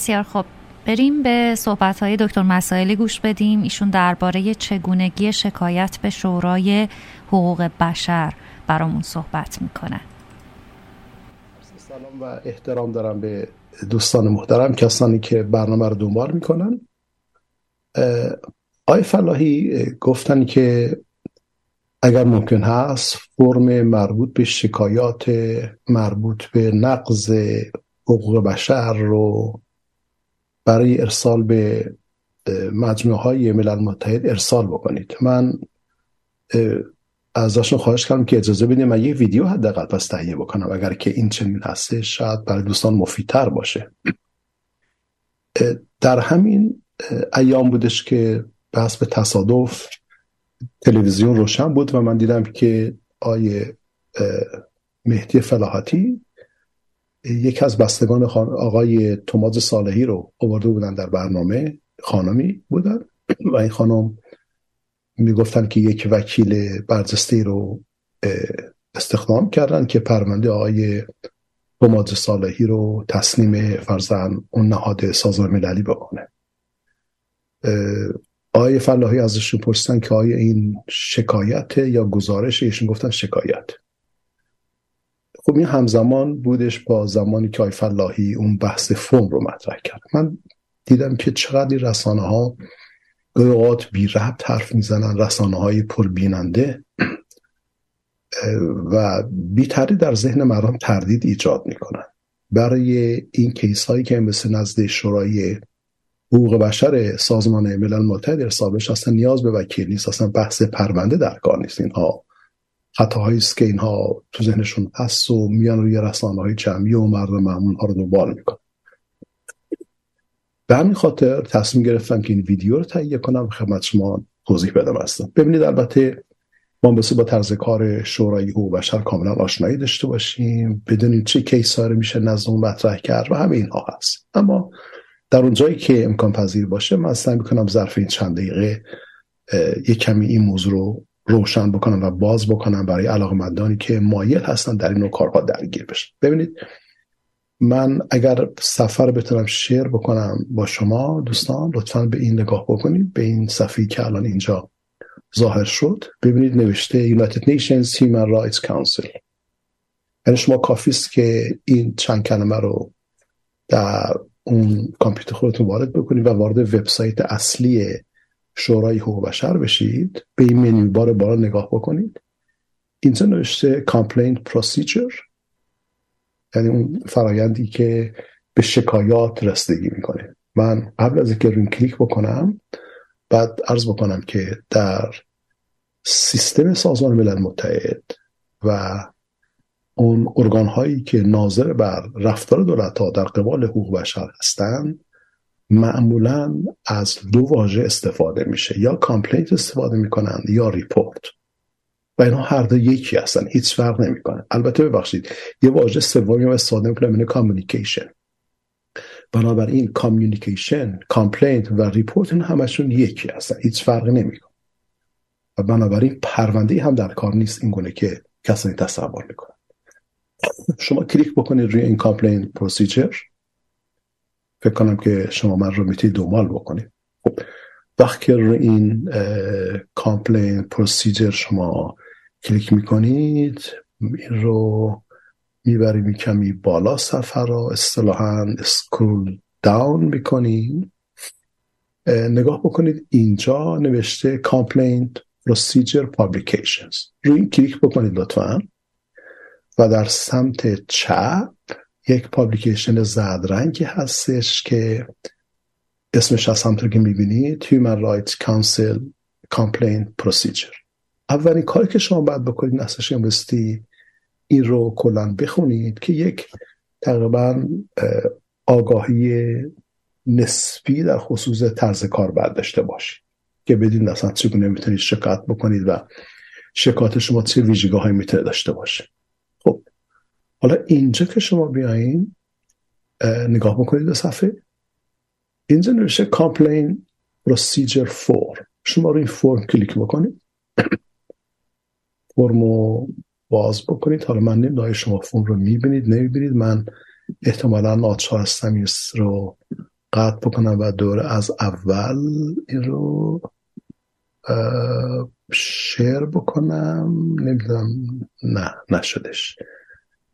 بسیار خوب. بریم به صحبت های دکتر مسائلی گوش بدیم. ایشون درباره چگونگی شکایت به شورای حقوق بشر برامون صحبت می‌کنه سلام و احترام دارم به دوستان محترم کسانی که برنامه رو دنبال می‌کنن. آی فلاحی گفتن که اگر ممکن هست فرم مربوط به شکایات مربوط به نقض حقوق بشر رو برای ارسال به مجموعه های ملل متحد ارسال بکنید. من ازشون خواهش کردم که اجازه بدیم من یه ویدیو حداقل پس تهیه بکنم. اگر که این چنین هسته شاید برای دوستان مفیدتر باشه. در همین ایام بودش که بحث به تصادف تلویزیون روشن بود و من دیدم که آیه مهدی فلاحتی یکی از بستگان آقای توماز صالحی رو آورده بودن در برنامه خانمی بودن. و این خانم می‌گفتن که یک وکیل برجسته رو استخدام کردن که پرونده آقای توماز صالحی رو تسلیم فرزن اون نهاد سازمان مللی بکنه آقای فلاحی ازشون پرسیدن که آیا این شکایت یا گزارش ایشون گفتن شکایت. خب این همزمان بودش با زمانی که آی فلاحی اون بحث فوم رو مطرح کرد. من دیدم که چقدر رسانه ها اوقات بی ربط حرف می‌زنن رسانه های پربیننده و بیتری در ذهن مردم تردید ایجاد می‌کنن. برای این کیس هایی که مثل نزد شورای حقوق بشر سازمان ملل متحد ارسال بشه اصلا نیاز به وکیل نیست اصلا بحث پرونده در کار نیست. اینها خطاهایی است که اینها تو ذهنشون هست و میان روی رسانه های جمعی و مردم معمول ها رو دنبال می‌کنن. به همین خاطر تصمیم گرفتم که این ویدیو رو تهیه کنم خدمت شما توضیح بدم هستم ببینید البته ما بسید با طرز کار شورای حقوق بشر کاملا آشنایی داشته باشیم. بدونیم چه کیس رو میشه اون مطرح کرد و همه اینها هست. اما در اون جایی که امکان پذیر باشه من سعی می‌کنم ظرف این چند دقیقه یک کمی این موضوع رو روشن بکنم و باز بکنم برای علاقمندانی که مایل هستن در این کارها درگیر بشن. ببینید من اگر سفر بتونم شیر بکنم با شما دوستان لطفا به این نگاه بکنید به این صفحه که الان اینجا ظاهر شد. ببینید نوشته United Nations Human Rights Council. یعنی شما کافی است که این چند کلمه رو در اون کامپیوتر خودتون وارد بکنید و وارد وبسایت اصلی شورای حقوق بشر بشید به این منیو بار بالا نگاه بکنید. اینجا نوشته؟ Complaint procedure. یعنی اون فرایندی که به شکایات رسیدگی می‌کنه. من قبل از اینکه روی کلیک بکنم بعد عرض بکنم که در سیستم سازمان ملل متحد و اون ارگان هایی که ناظر بر رفتار دولت ها در قبال حقوق بشر هستند معمولا از دو واژه استفاده میشه. یا complaint استفاده می‌کنن یا report. و اینا هر دو یکی هستن هیچ فرق نمی‌کنه. البته ببخشید یه واژه سومی رو استفاده می‌کنم اینه communication بنابراین communication complaint و report این همشون یکی هستن هیچ فرقی نمی‌کنه. و بنابراین پرونده هم در کار نیست این گونه که کسانی تصور می‌کنن. شما کلیک بکنید روی این complaint procedure فکر کنم که شما من رو می‌تونید دنبال بکنید. خب وقتی که روی این complaint procedure شما کلیک می‌کنید. این رو می‌بریم کمی بالا صفحه رو اصطلاحا scroll down می‌کنید. نگاه بکنید اینجا نوشته complaint procedure publications. روی این کلیک بکنید لطفا. و در سمت چپ یک publication زرد رنگی هستش که اسمش از همینطور که می‌بینید Human Rights Council Complaint Procedure. اولین کاری که شما باید بکنید نخست بایستی این رو کلا بخونید که یک تقریبا آگاهی نسبی در خصوص طرز کار باید داشته باشید که بدین اصلا چگونه می‌تونید شکایت بکنید و شکایت شما چه ویژگی های می‌تونه داشته باشه. خب حالا اینجا که شما بیاین نگاه بکنید به صفحه. اینجا نوشته complaint procedure form شما رو این فرم کلیک بکنید. فرم رو باز بکنید. حالا من نمی‌دونم شما فرم رو می‌بینید نمی‌بینید. من احتمالا ناچار هستم رو قطع بکنم و دور از اول این رو شیر بکنم. نمی‌دونم. نه نشدش.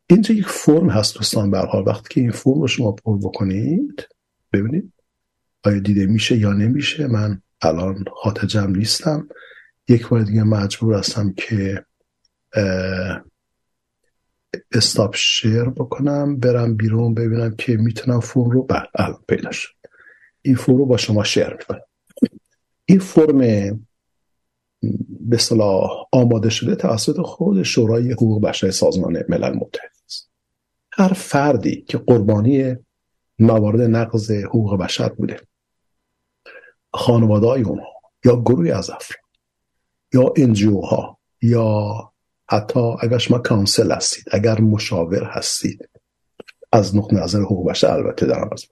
اینجا یک فرم هست دوستان به حال. وقتی که این فرم رو شما پر بکنید ببینید آیا دیده میشه یا نمیشه. من الان خاطجم نیستم. یک بار دیگه مجبور هستم که استاپ شیر بکنم برم بیرون ببینم که می‌تونم فرم رو بله الان پیدا شد. این فرم رو با شما شیر می‌کنم. این فرم به صلاح آماده شده توسط خود شورای حقوق بشر سازمان ملل متحد. هر فردی که قربانی موارد نقض حقوق بشر بوده. خانواده های اونها یا گروهی از افراد یا NGO ها یا حتی اگر شما counsel هستید اگر مشاور هستید از نقطه نظر حقوق بشر البته دارم از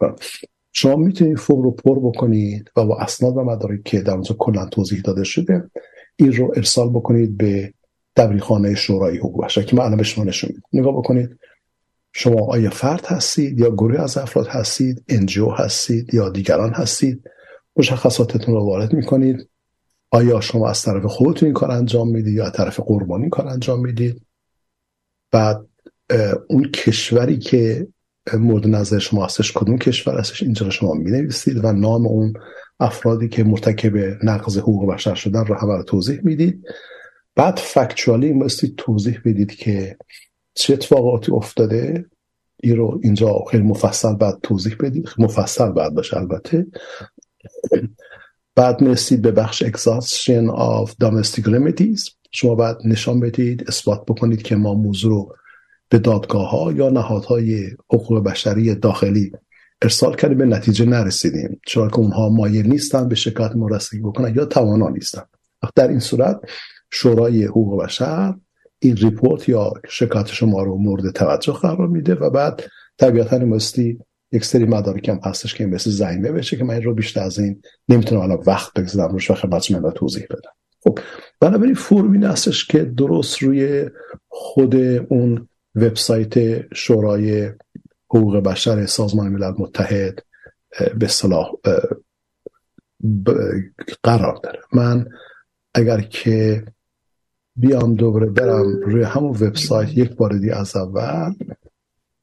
شما می‌تونید فرم رو پر بکنید و با اسناد و مدارک که در اونجا کلا توضیح داده شده این رو ارسال بکنید به دبیرخانه شورای حقوق بشر که من الان به شما نشون میدم. نگاه بکنید شما آیا فرد هستید یا گروه از افراد هستید NGO هستید یا دیگران هستید؟ مشخصاتتون رو وارد می‌کنید. آیا شما از طرف خودتون این کار انجام می‌دید یا از طرف قربانی این کار انجام می‌دید؟ بعد اون کشوری که مورد نظر شما هستش کدوم کشور هستش؟ اینجا شما می نویسید و نام اون افرادی که مرتکب نقض حقوق بشر شدن رو همه توضیح می‌دید. بعد فکچوالی بایستی توضیح بدید که چه اتفاقاتی افتاده؟ این رو اینجا خیلی مفصل بعد توضیح بدید. مفصل بعد باشه البته. بعد می‌رسید به بخش exhaustion of domestic remedies. شما بعد نشان بدید اثبات بکنید که ما موضوع رو به دادگاه ها یا نهادهای حقوق بشری داخلی ارسال کردیم به نتیجه نرسیدیم. چرا که اونها مایل نیستن به شکایت ما رسیدگی بکنن یا توانا نیستن. در این صورت شورای حقوق بشر این ریپورت یا شکایت شما رو مورد توجه قرار میده و بعد طبیعتا مستی یک سری مدارک هم هستش که مثل زنگ بشه که من رو بیشتر از این نمی‌تونم الان وقت بگذارم روش و خدمت شما توضیح بدم. خب بنابراین فرمی هستش که درست روی خود اون وبسایت شورای حقوق بشر سازمان ملل متحد به صلاح قرار داره. من اگر که بیام دوباره برم روی همون وبسایت یک بار دیگه از اول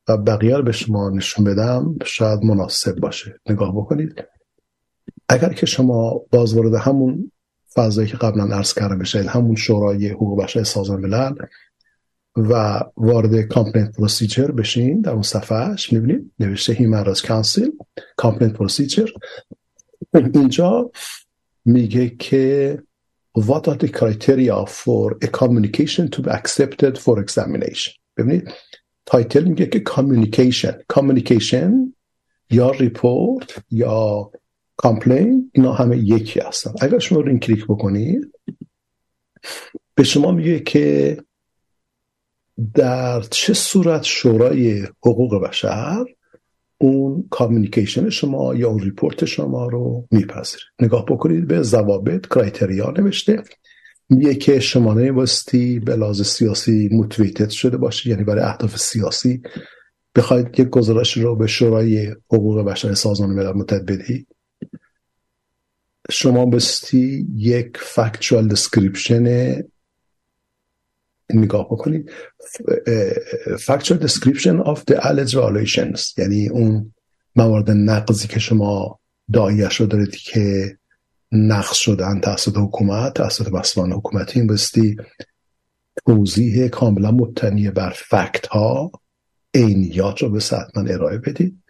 و بقیه رو به شما نشون بدم شاید مناسب باشه. نگاه بکنید. اگر که شما باز وارد همون فضایی که قبلا عرض کردم بشید همون شورای حقوق بشر سازمان ملل و وارد complaint procedure بشین در اون صفحهش می‌بینید نوشته Human Rights Council complaint procedure. اینجا میگه که what are the criteria for a communication to be accepted for examination? ببینید title میگه که communication. Communication یا report یا complaint اینا همه یکی هستن. اگر شما رو این کلیک بکنید به شما میگه که در چه صورت شورای حقوق بشر اون communication شما یا اون report شما رو میپذیره. نگاه بکنید به ضوابط criteria نوشته. میگه که شما نمیباستی به لحاظ سیاسی موتویتد شده باشه یعنی برای اهداف سیاسی بخواید یک گزارش رو به شورای حقوق بشر سازمان ملل متحد بدهید شما بستی یک فکچوال دسکریپشن نگاه بکنید factual description of the alleged violations. یعنی اون موارد نقضی که شما دایش رو دارید که نقض شدن توسط حکومت توسط بسوان حکومتی این بستی توضیح کاملا مبتنی بر فکت ها عینیات رو به من ارائه بدید.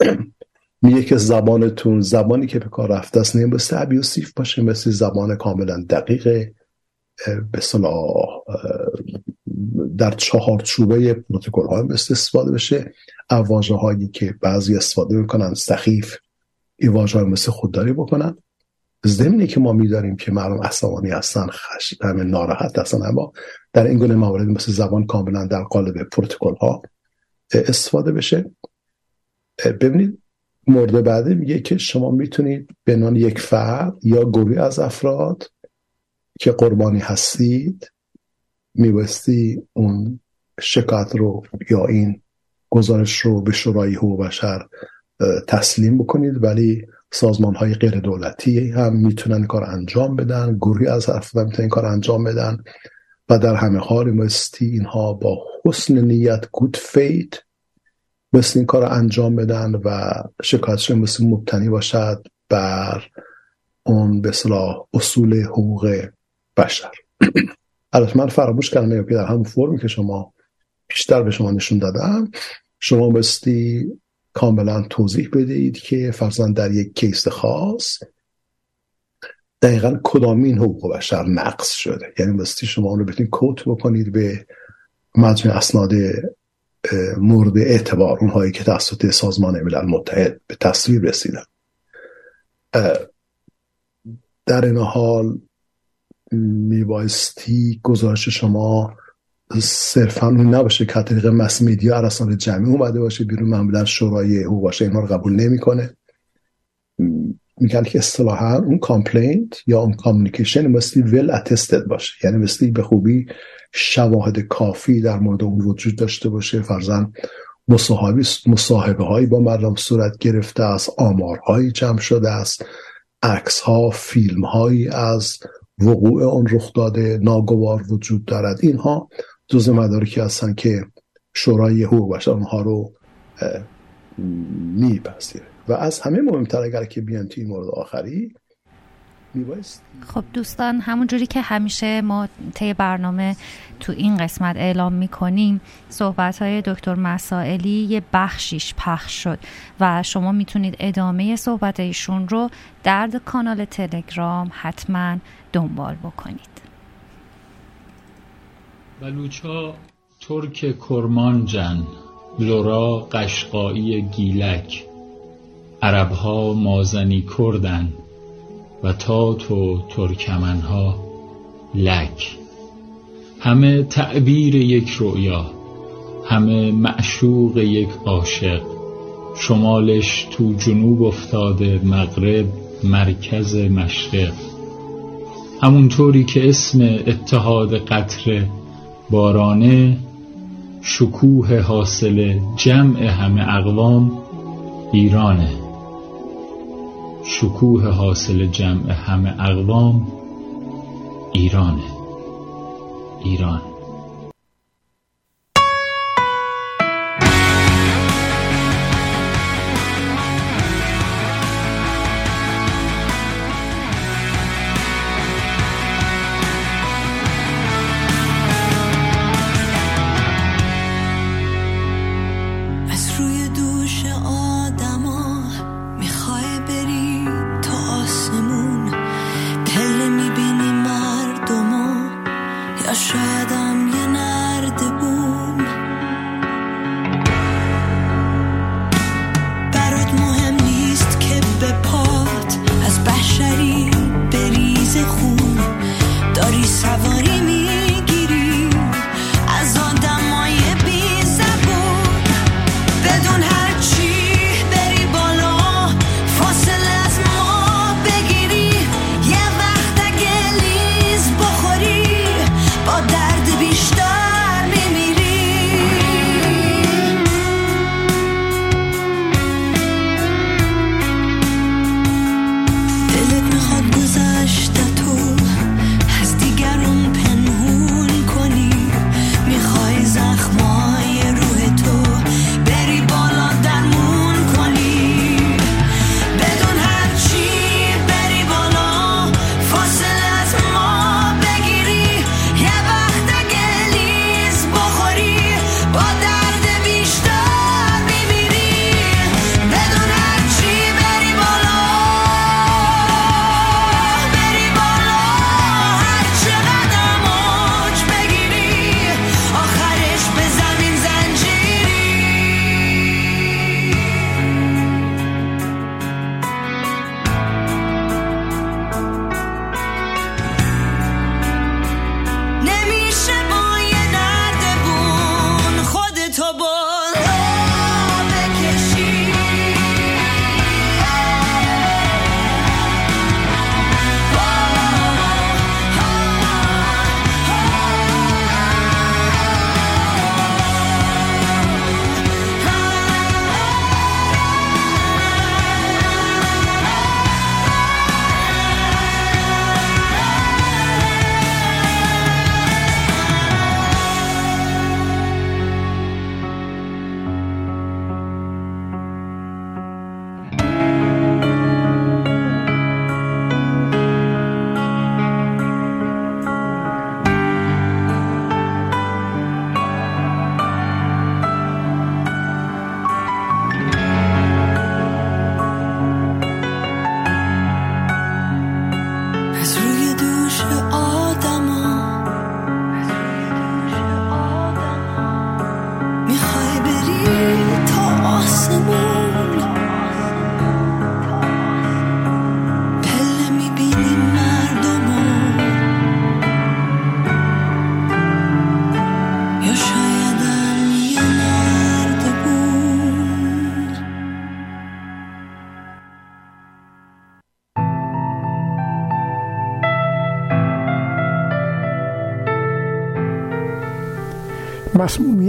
[CLEARS THROAT] میگه که زبانتون زبانی که به کار رفته است نمیبسته ابیوسیف باشه مثل زبان کاملا دقیق. به صلاح در چهار چوبه پروتکل های استفاده بشه. واژه هایی که بعضی استفاده می‌کنن سخیف این واژه های مثل خودداری بکنن. زمینی که ما میداریم که مردم عصبانی هستن خش همه ناراحت هستن اما در این گونه موارد مثل زبان کاملا در قالب پروتکل ها استفاده بشه. ببینید مورد بعدی میگه که شما می‌تونید به نام یک فرد یا گروه از افراد که قربانی هستید میبستی اون شکایت رو یا این گزارش رو به شورای حقوق بشر تسلیم بکنید. ولی سازمان های غیر دولتی هم می‌تونن کار انجام بدن گروهی از افراد می‌تونن کار انجام بدن. و در همه حال مستی اینها با حسن نیت گود فید مثل این کار انجام بدن و شکایتشون مثل مبتنی باشد بر اون به اصول حقوق بشر. البته من فراموش کردم که در همون فرمی که شما بیشتر به شما نشون دادم شما بستی کاملا توضیح بدهید که فرزن در یک کیس خاص دقیقا کدامین حقوق بشر نقص شده. یعنی بستی شما اون رو بتونید کوت بکنید به مجموع اسناد مورد اعتبار اونهایی که توسط سازمان ملل متحد به تصویر رسیدن. در این حال میبایستی گزارش شما صرفا نباشه که طریق مس میدیا ارسان جمعی اومده باشه بیرون معمولا شورای او باشه اینا رو قبول نمی‌کنه. میگن که اصطلاحا اون کامپلینت یا اون کامیکیشن مستی ول اتستد باشه. یعنی مستی به خوبی شواهد کافی در مورد اون وجود داشته باشه. فرزن مصاحبه مصاحبه هایی با مردم صورت گرفته است آمارهایی جمع شده است عکس ها فیلم هایی از وقوع اون رخ داده ناگوار وجود دارد. اینها جز مدارکی هستن که شورای حقوق بشر اونها رو میپذیره و از همه مهمتر اگر که بیان توی مورد آخری خب دوستان همونجوری که همیشه ما طی برنامه تو این قسمت اعلام می‌کنیم صحبت های دکتر مسائلی یه بخشیش پخش شد و شما می‌تونید ادامه صحبت ایشون رو در کانال تلگرام حتما دنبال بکنید. بلوچا ترک کرمانجن لورا قشقایی گیلک. عربها مازنی کردن و تات و ترکمنها لک. همه تعبیر یک رؤیا همه معشوق یک عاشق. شمالش تو جنوب افتاده مغرب مرکز مشرق. همونطوری که اسم اتحاد قطر بارانه شکوه حاصل جمع همه اقوام ایرانه. شکوه حاصل جمع همه اقوام ایرانه. ایران.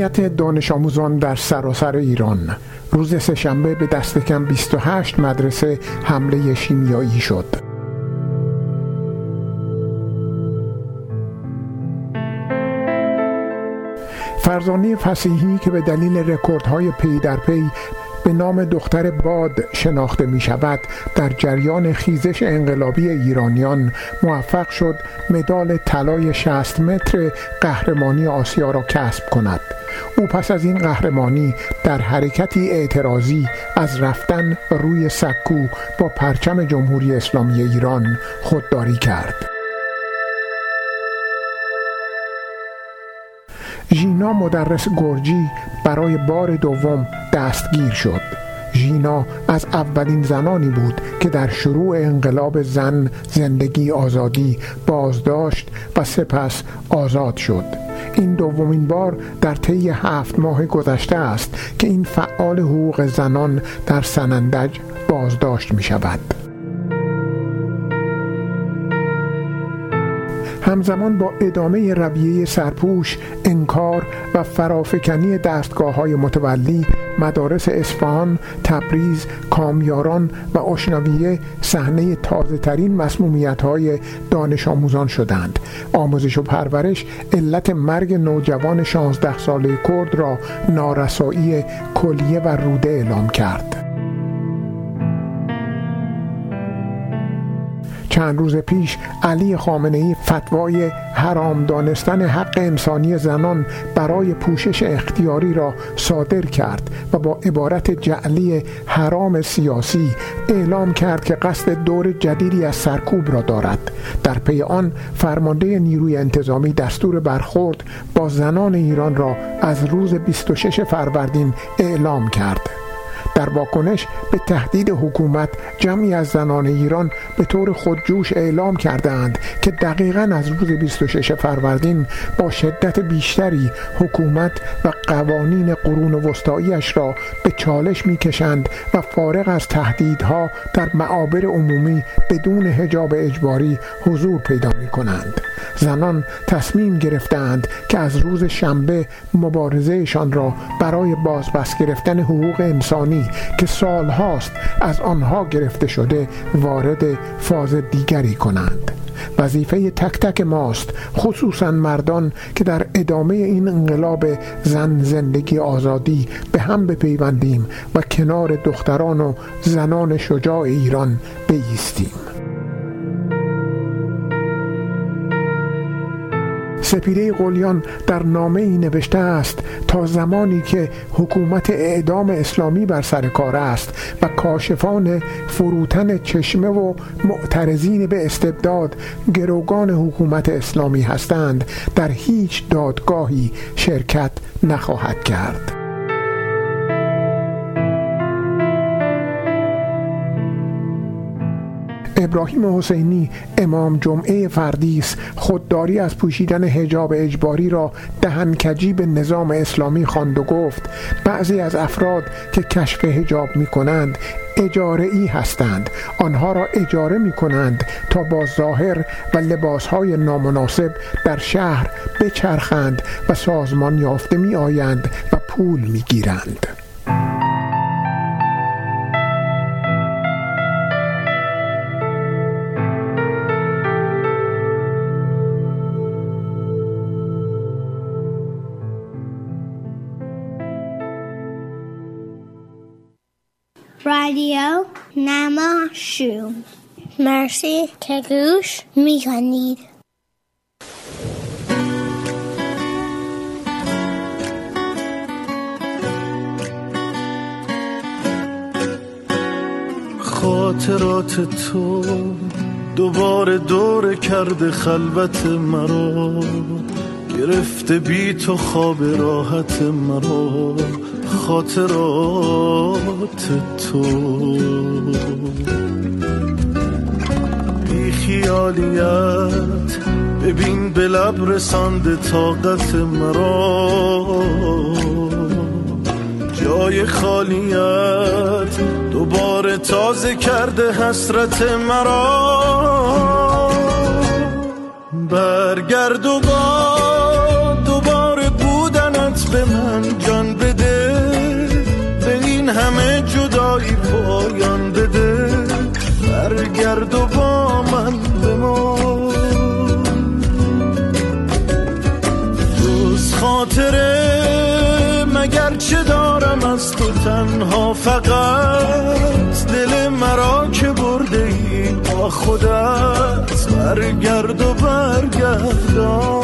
مسمومیت دانش آموزان در سراسر ایران. روز سهشنبه به دست کم 28 مدرسه حمله شیمیایی شد. فرزانه فسیحی که به دلیل رکوردهای پی در پی به نام دختر باد شناخته می شود در جریان خیزش انقلابی ایرانیان موفق شد مدال طلای 60 متر قهرمانی آسیا را کسب کند. او پس از این قهرمانی در حرکتی اعتراضی از رفتن روی سکو با پرچم جمهوری اسلامی ایران خودداری کرد. ژینا مدرس گرجی برای بار دوم دستگیر شد. ژینا از اولین زنانی بود که در شروع انقلاب زن زندگی آزادی بازداشت و سپس آزاد شد. این دومین بار در طی هفت ماه گذشته است که این فعال حقوق زنان در سنندج بازداشت می شود همزمان با ادامه رویه سرپوش، انکار و فرافکنی دستگاه های متولی مدارس اصفهان، تبریز، کامیاران و اشنویه صحنه تازه ترین مسمومیت های دانش آموزان شدند. آموزش و پرورش علت مرگ نوجوان 16 ساله کرد را نارسایی کلیه و روده اعلام کرد. چند روز پیش علی خامنه ای فتوای حرام دانستن حق انسانی زنان برای پوشش اختیاری را صادر کرد و با عبارت جعلی حرام سیاسی اعلام کرد که قصد دور جدیدی از سرکوب را دارد. در پی آن فرمانده نیروی انتظامی دستور برخورد با زنان ایران را از روز 26 فروردین اعلام کرد. در واکنش به تهدید حکومت جمعی از زنان ایران به طور خودجوش اعلام کردند که دقیقا از روز 26 فروردین با شدت بیشتری حکومت و قوانین قرون وسطاییش را به چالش می‌کشند و فارغ از تهدیدها در معابر عمومی بدون هجاب اجباری حضور پیدا می کنند. زنان تصمیم گرفتند که از روز شنبه مبارزهشان را برای بازبست گرفتن حقوق انسانی که سالهاست از آنها گرفته شده وارد فاز دیگری کنند. وظیفه تک تک ماست خصوصا مردان که در ادامه این انقلاب زن زندگی آزادی به هم بپیوندیم و کنار دختران و زنان شجاع ایران بیستیم. سپیده قلیان در نامه ای نوشته است تا زمانی که حکومت اعدام اسلامی بر سر کار است و کاشفان فروتن چشمه و معترضین به استبداد گروگان حکومت اسلامی هستند در هیچ دادگاهی شرکت نخواهد کرد. ابراهیم حسینی امام جمعه فردیس خودداری از پوشیدن هجاب اجباری را دهنکجی به نظام اسلامی خواند و گفت بعضی از افراد که کشف هجاب می کنند اجاره ای هستند. آنها را اجاره می کنند تا با ظاهر و لباس های نامناسب در شهر بچرخند و سازمان یافته می آیند و پول می گیرند رادیو نماشو مرسی که گوش می‌کنید خاطرات تو دوباره دور کرده خلوت مرا. گرفته بی تو خواب راحت مرا. خاطرات تو. بی خیالیت ببین به لب رسانده طاقت مرا. جای خالیت دوباره تازه کرده حسرت مرا. برگرد و با دوباره بودنت همه جدایی پایان بده برگرد و با من بمان روز خاطره مگر چه دارم از تو تنها فقط؟ دل مرا که برده ای با خودت برگرد و برگردان.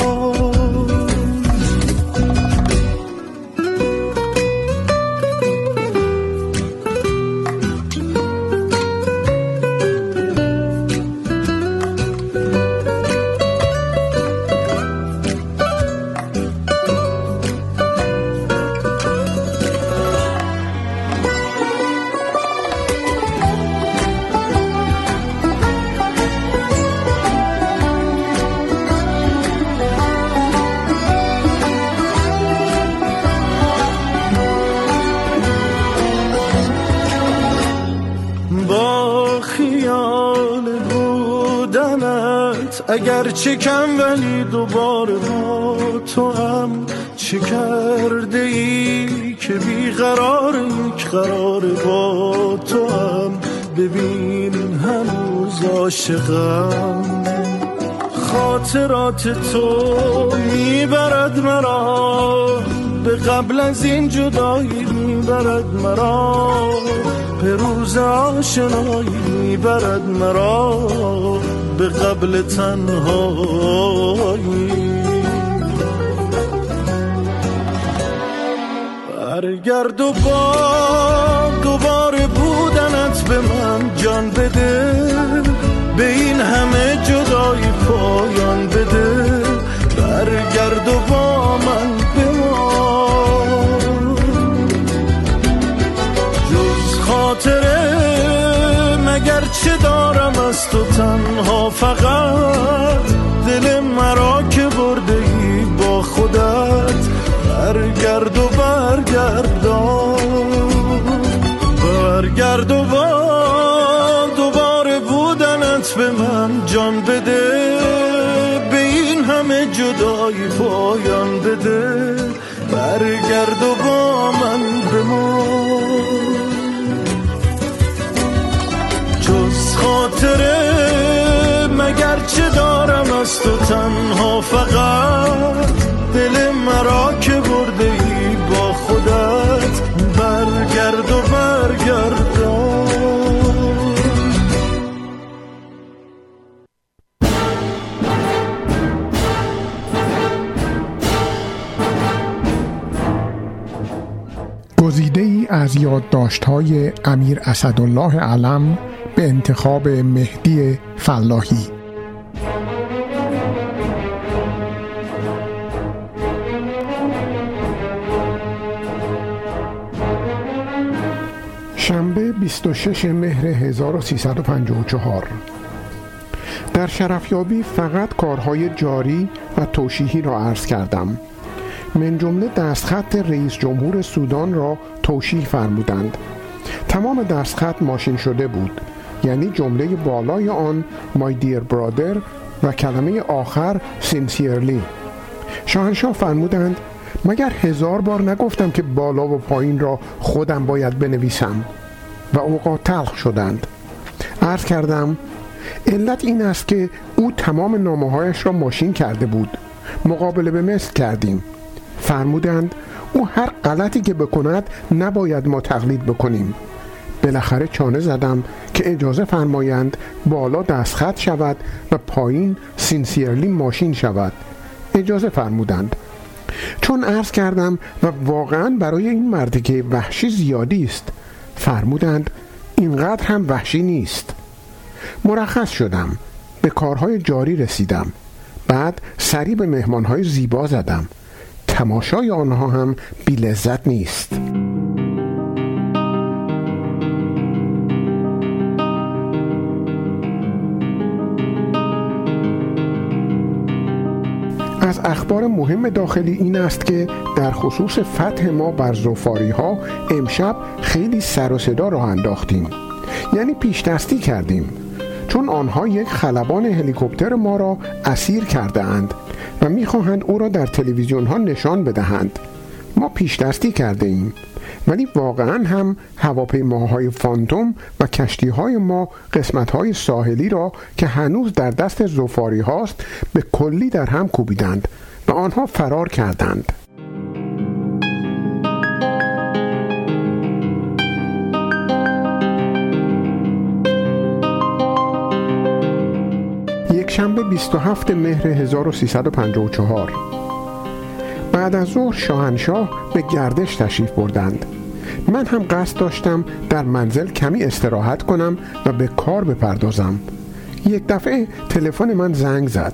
اگر چه کم ولی دوباره با تو هم چه کرده ای که بیقرار یک قرار با تو هم ببین هنوز عاشقم. خاطرات تو می‌برد مرا به قبل از این جدایی می‌برد مرا. به روز آشنایی می‌برد مرا. به قبل تنهایی. برگرد و با دوباره بودنت به من جان بده. به این همه جدایی پایان بده. برگرد و با من چه دارم از تو تنها فقط؟ دل مرا که برده ای با خودت برگرد و برگردان. برگرد و با دوباره بودنت به من جان بده. به این همه جدایی پایان بده. برگرد و با من بمان. خاطره مگر چه دارم از تو تنها فقط. دل مرا که برده ای با خودت برگرد و برگردان گزیده ای از یادداشت‌های امیر اسدالله علم به انتخاب مهدی فلاحی. شنبه 26 مهر 1354 در شرفیابی فقط کارهای جاری و توشیحی را عرض کردم. من جمله دستخط رئیس جمهور سودان را توشیح فرمودند. تمام دستخط ماشین شده بود. یعنی جمله بالای آن My dear brother و کلمه آخر sincerely شاهنشاه فرمودند مگر هزار بار نگفتم که بالا و پایین را خودم باید بنویسم؟ و اوقات تلخ شدند. عرض کردم علت این است که او تمام نامه هایش را ماشین کرده بود. مقابله به مثل کردیم. فرمودند او هر غلطی که بکند نباید ما تقلید بکنیم. بالاخره چانه زدم که اجازه فرمایند بالا دستخط شود و پایین سینسیرلی ماشین شود. اجازه فرمودند. چون عرض کردم و واقعا برای این مردی که وحشی زیادی است فرمودند اینقدر هم وحشی نیست. مرخص شدم به کارهای جاری رسیدم. بعد سری به مهمانهای زیبا زدم. تماشای آنها هم بی لذت نیست. از اخبار مهم داخلی این است که در خصوص فتح ما بر زفاری ها امشب خیلی سر و صدا راه انداختیم. یعنی پیش دستی کردیم. چون آنها یک خلبان هلیکوپتر ما را اسیر کرده اند و می‌خواهند او را در تلویزیون ها نشان بدهند. ما پیش دستی کرده ایم. ولی واقعا هم هواپیماهای فانتوم و کشتی های ما قسمت های ساحلی را که هنوز در دست زفاری هاست به کلی در هم کوبیدند و آنها فرار کردند. یک شنبه 27 مهر 1354 بعد از ظهر شاهنشاه به گردش تشریف بردند. من هم قصد داشتم در منزل کمی استراحت کنم و به کار بپردازم. یک دفعه تلفن من زنگ زد.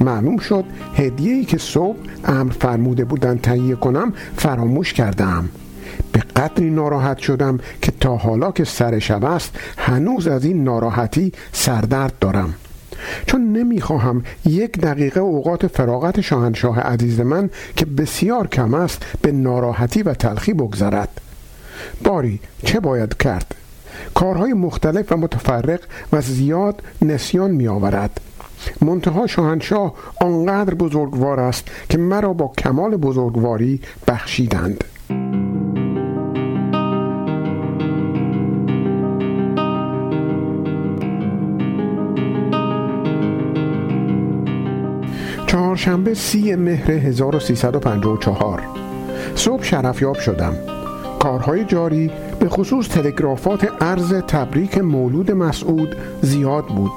معلوم شد هدیه‌ای که صبح امر فرموده بودن تهیه کنم فراموش کردم. به قدری ناراحت شدم که تا حالا که سر شب است هنوز از این ناراحتی سردرد دارم. چون نمی‌خواهم یک دقیقه اوقات فراغت شاهنشاه عزیز من که بسیار کم است به ناراحتی و تلخی بگذرد. باری چه باید کرد؟ کارهای مختلف و متفرق و زیاد نسیان می آورد منتها شاهنشاه آنقدر بزرگوار است که مرا با کمال بزرگواری بخشیدند. چهارشنبه سی مهر 1354 صبح شرفیاب شدم. کارهای جاری به خصوص تلگرافات ارز تبریک مولود مسعود زیاد بود.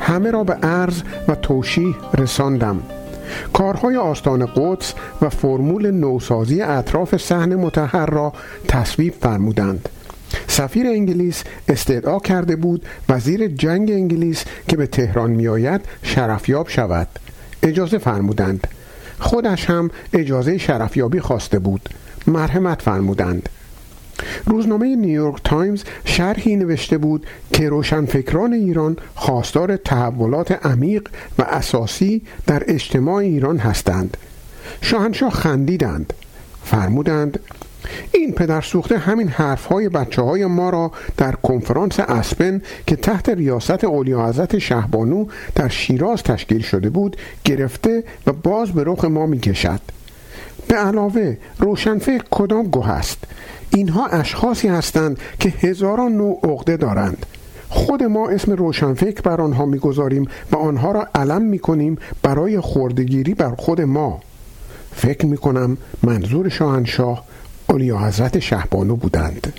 همه را به عرض و توشیح رساندم. کارهای آستان قدس و فرمول نوسازی اطراف صحن متحر را تصویب فرمودند. سفیر انگلیس استدعا کرده بود وزیر جنگ انگلیس که به تهران میآید شرفیاب شود. اجازه فرمودند. خودش هم اجازه شرفیابی خواسته بود. مرحمت فرمودند. روزنامه نیویورک تایمز شرحی نوشته بود که روشنفکران ایران خواستار تحولات عمیق و اساسی در اجتماع ایران هستند. شاهنشاه خندیدند فرمودند این پدر سوخته همین حرف های بچه های ما را در کنفرانس اسپن که تحت ریاست اولیا حضرت شهبانو در شیراز تشکیل شده بود گرفته و باز به رخ ما می کشد به علاوه روشنفکر کدام گوه است؟ اینها اشخاصی هستند که هزاران نوع عقده دارند. خود ما اسم روشنفکر بر آنها می‌گذاریم و آنها را علم می‌کنیم برای خوردگیری بر خود ما. فکر می‌کنم منظور شاهنشاه اولیا حضرت شهبانو بودند.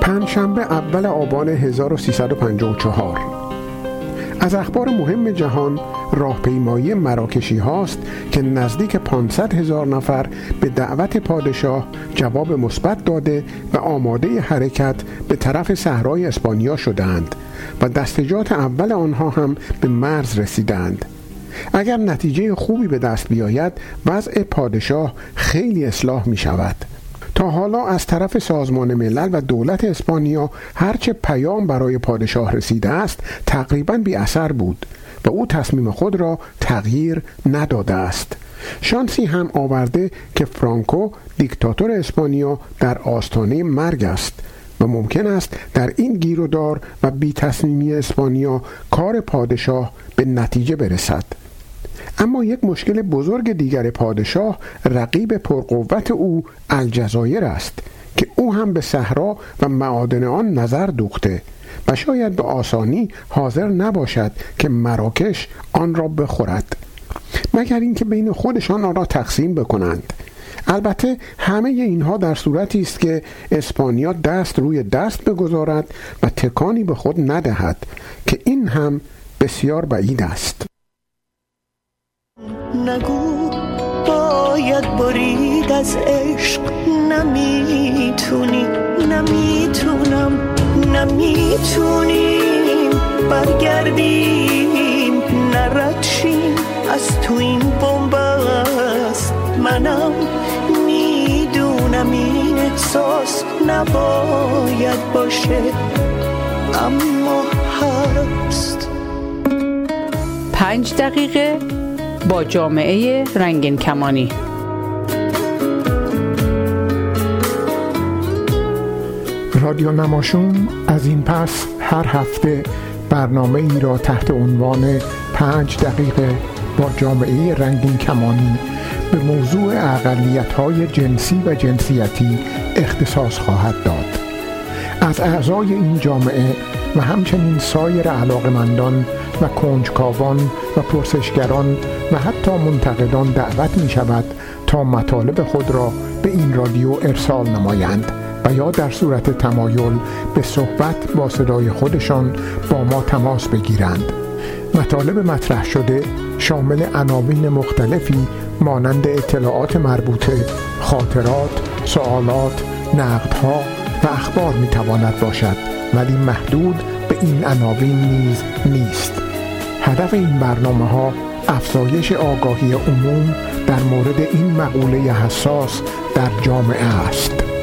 پنجشنبه اول آبان 1354 از اخبار مهم جهان راهپیمایی مراکشی هاست که نزدیک 500 هزار نفر به دعوت پادشاه جواب مثبت داده و آماده حرکت به طرف صحرای اسپانیا شدند و دستجات اول آنها هم به مرز رسیدند. اگر نتیجه خوبی به دست بیاید وضع پادشاه خیلی اصلاح می شود تا حالا از طرف سازمان ملل و دولت اسپانیا هرچه پیام برای پادشاه رسیده است تقریبا بی اثر بود و او تصمیم خود را تغییر نداده است. شانسی هم آورده که فرانکو دیکتاتور اسپانیا در آستانه مرگ است و ممکن است در این گیر و دار و بی تصمیمی اسپانیا کار پادشاه به نتیجه برسد. اما یک مشکل بزرگ دیگر پادشاه رقیب پرقوت او الجزایر است که او هم به صحرا و معادن آن نظر دوخته و شاید به آسانی حاضر نباشد که مراکش آن را بخورد. مگر اینکه بین خودشان آن را تقسیم بکنند. البته همه اینها در صورتی است که اسپانیا دست روی دست بگذارد و تکانی به خود ندهد که این هم بسیار بعید است. نگو باید برید از عشق. نمی‌تونی نمی‌تونم نمی‌تونیم. برگردیم نردشیم از تو این بومبست منم می‌دونم این احساس نباید باشه. اما هست پنج دقیقه با جامعه رنگین کمانی. رادیو نماشوم از این پس هر هفته برنامه ای را تحت عنوان پنج دقیقه با جامعه رنگین کمانی به موضوع اقلیت های جنسی و جنسیتی اختصاص خواهد داد. از اعضای این جامعه و همچنین سایر علاقمندان و کنجکاوان و پرسشگران و حتی منتقدان دعوت می شود تا مطالب خود را به این رادیو ارسال نمایند و یا در صورت تمایل به صحبت با صدای خودشان با ما تماس بگیرند. مطالب مطرح شده شامل عناوین مختلفی مانند اطلاعات مربوطه خاطرات سوالات نقدها و اخبار می تواند باشد ولی محدود به این عناوین نیز نیست. هدف این برنامه ها افزایش آگاهی عموم در مورد این مقوله حساس در جامعه است.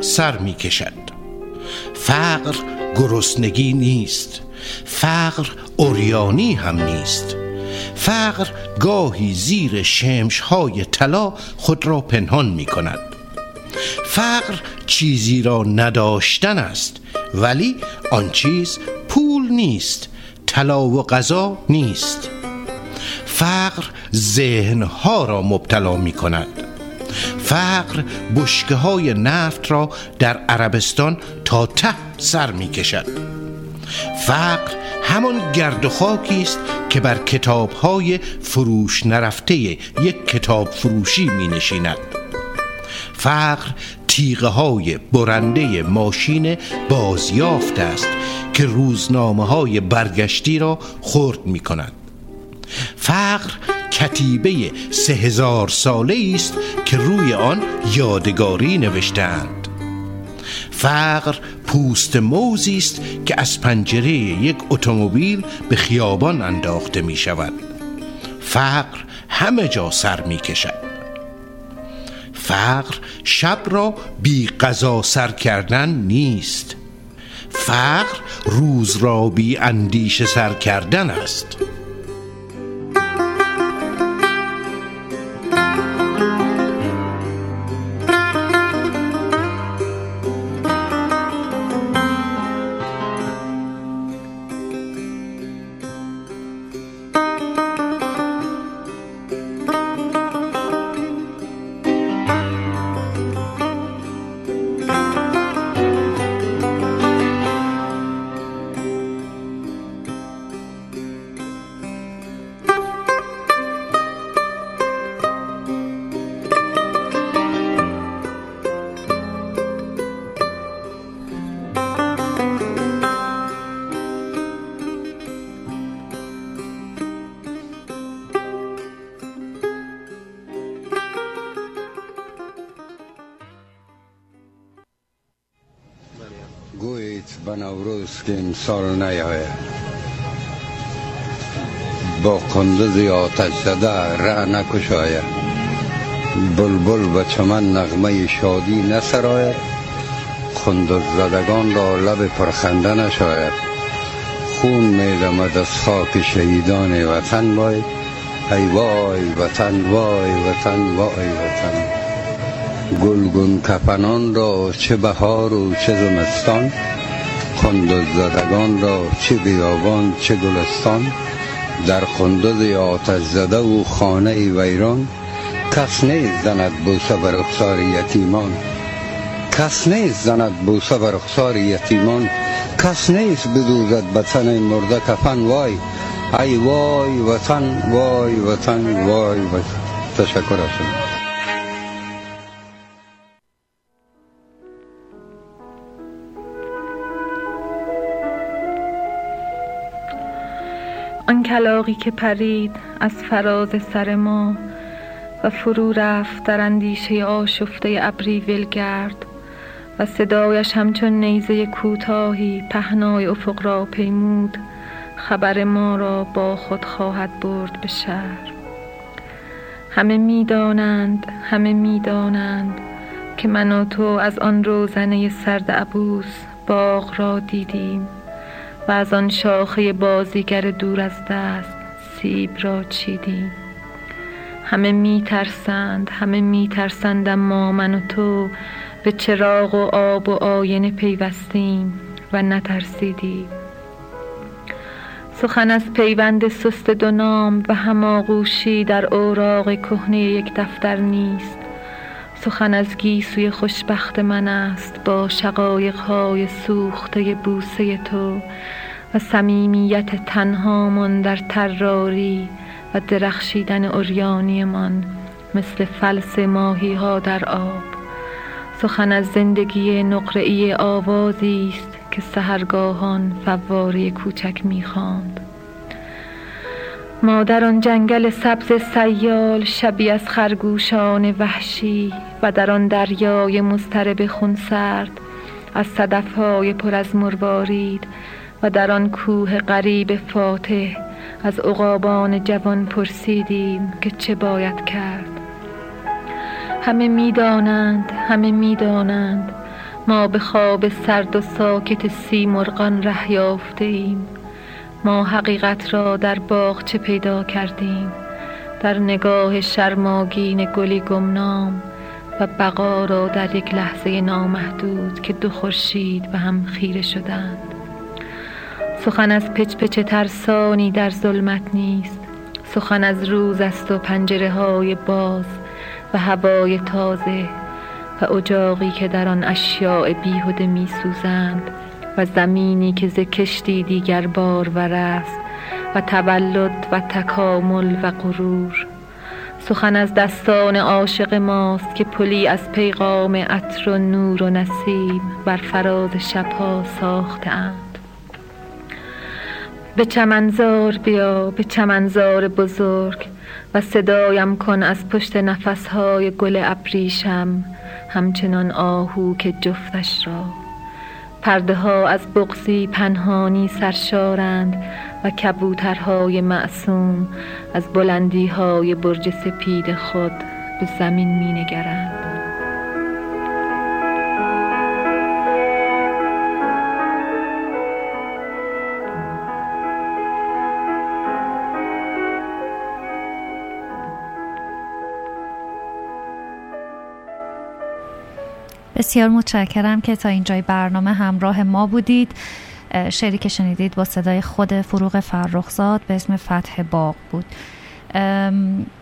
سر می کشد. فقر گرسنگی نیست. فقر اوریانی هم نیست. فقر گاهی زیر شمش های طلا خود را پنهان می کند. فقر چیزی را نداشتن است ولی آن چیز پول نیست طلا و غذا نیست. فقر ذهنها را مبتلا می کند. فقر بشکه های نفت را در عربستان تا ته سر می کشد فقر همان گرد و خاکی است که بر کتاب های فروش نرفته یک کتاب فروشی می نشیند فقر تیغه های برنده ماشین بازیافت است که روزنامه های برگشتی را خرد می کند فقر کتیبه سه هزار ساله است که روی آن یادگاری نوشتند. فقر پوست موزی است که از پنجره یک اتومبیل به خیابان انداخته می شود. فقر همه جا سر می کشد. فقر شب را بی قضا سر کردن نیست. فقر روز را بی اندیشه سر کردن است. سال نیاید. با قندز آتش زده ره نکشاید. بلبل و چمن نغمه شادی نسراید. خندز زدگان را لب پرخنده نشاید. خون میدمد از خاک شهیدان وطن وای. ای وای وطن وای وطن وای وطن. گلگون کپنان را چه بهار و چه زمستان. خندز زدگان را چه بیابان چه گلستان در خندز آتش زده و خانه ویران کس نیست زند بوسه بر رخسار یتیمان. کس نیست زند بوسه بر رخسار یتیمان. کس نیست بدوزد به تن مرده کفن. وای ای وای وطن وای وطن وای وطن. تشکر شما. کلاقی که پرید از فراز سر ما و فرو رفت در اندیشه آشفته ابری ولگرد و صدایش همچون نیزه کوتاهی پهنای افق را پیمود خبر ما را با خود خواهد برد به شهر. همه می‌دانند همه می‌دانند که من و تو از آن روزنه سرد عبوس باغ را دیدیم. و از آن شاخه بازیگر دور از دست سیب را چیدیم. همه میترسند همه میترسند اما من و تو به چراغ و آب و آینه پیوستیم و نترسیدیم. سخن از پیوند سست دو نام و هماغوشی در اوراق کهنه یک دفتر نیست. سخن از گیسوی خوشبخت من است با شقایق های سوخته بوسه تو و صمیمیت تنهامان در تراری و درخشیدن اوریانیمان مثل فلس ماهی ها در آب. سخن از زندگی نقره‌ای آوازی است که سهرگاهان فواره کوچک می‌خواند. ما در آن جنگل سبز سیال شبی از خرگوشان وحشی و در آن دریای مضطرب خونسرد از صدفهای پر از مروارید و در آن کوه غریب فاتح از عقابان جوان پرسیدیم که چه باید کرد. همه می‌دانند همه می‌دانند ما به خواب سرد و ساکت سی مرغان ره یافته ایم ما حقیقت را در چه پیدا کردیم؟ در نگاه شرماگین گلی گمنام و بقا را در یک لحظه نامحدود که دو خورشید به هم خیره شدند. سخن از پچ پچ ترسانی در ظلمت نیست. سخن از روز است و پنجره های باز و هوای تازه و اجاقی که در آن اشیاء بیهوده می سوزند و زمینی که ز کشتی دیگر بار است و تولد و تکامل و غرور. سخن از دستان عاشق ماست که پلی از پیغام عطر و نور و نسیم بر فراز شبها ساخته اند. به چمنزار بیا به چمنزار بزرگ و صدایم کن از پشت نفسهای گل ابریشم همچنان آهو که جفتش را. پرده ها از بغزی پنهانی سرشارند و کبوترهای معصوم از بلندی های برج سپید خود به زمین می نگرند. بسیار متشکرم که تا اینجای برنامه همراه ما بودید. شعری که شنیدید با صدای خود فروغ فرخزاد به اسم فتح باغ بود.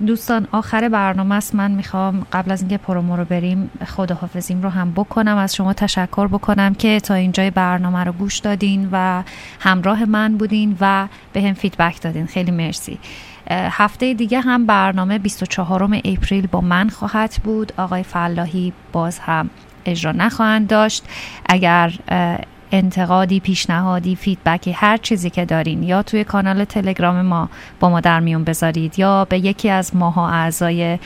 دوستان آخر برنامه است. من می‌خوام قبل از اینکه promo رو بریم خداحافظیم رو هم بکنم. از شما تشکر بکنم که تا اینجای برنامه رو گوش دادین و همراه من بودین و بهم feedback دادین. خیلی مرسی. هفته دیگه هم برنامه 24 April با من خواهد بود. آقای فلاحی باز هم اجرا نخواهند داشت. اگر انتقادی پیشنهادی فیدبکی هر چیزی که دارین یا توی کانال تلگرام ما با ما در میون بذارید یا به یکی از ماها اعضای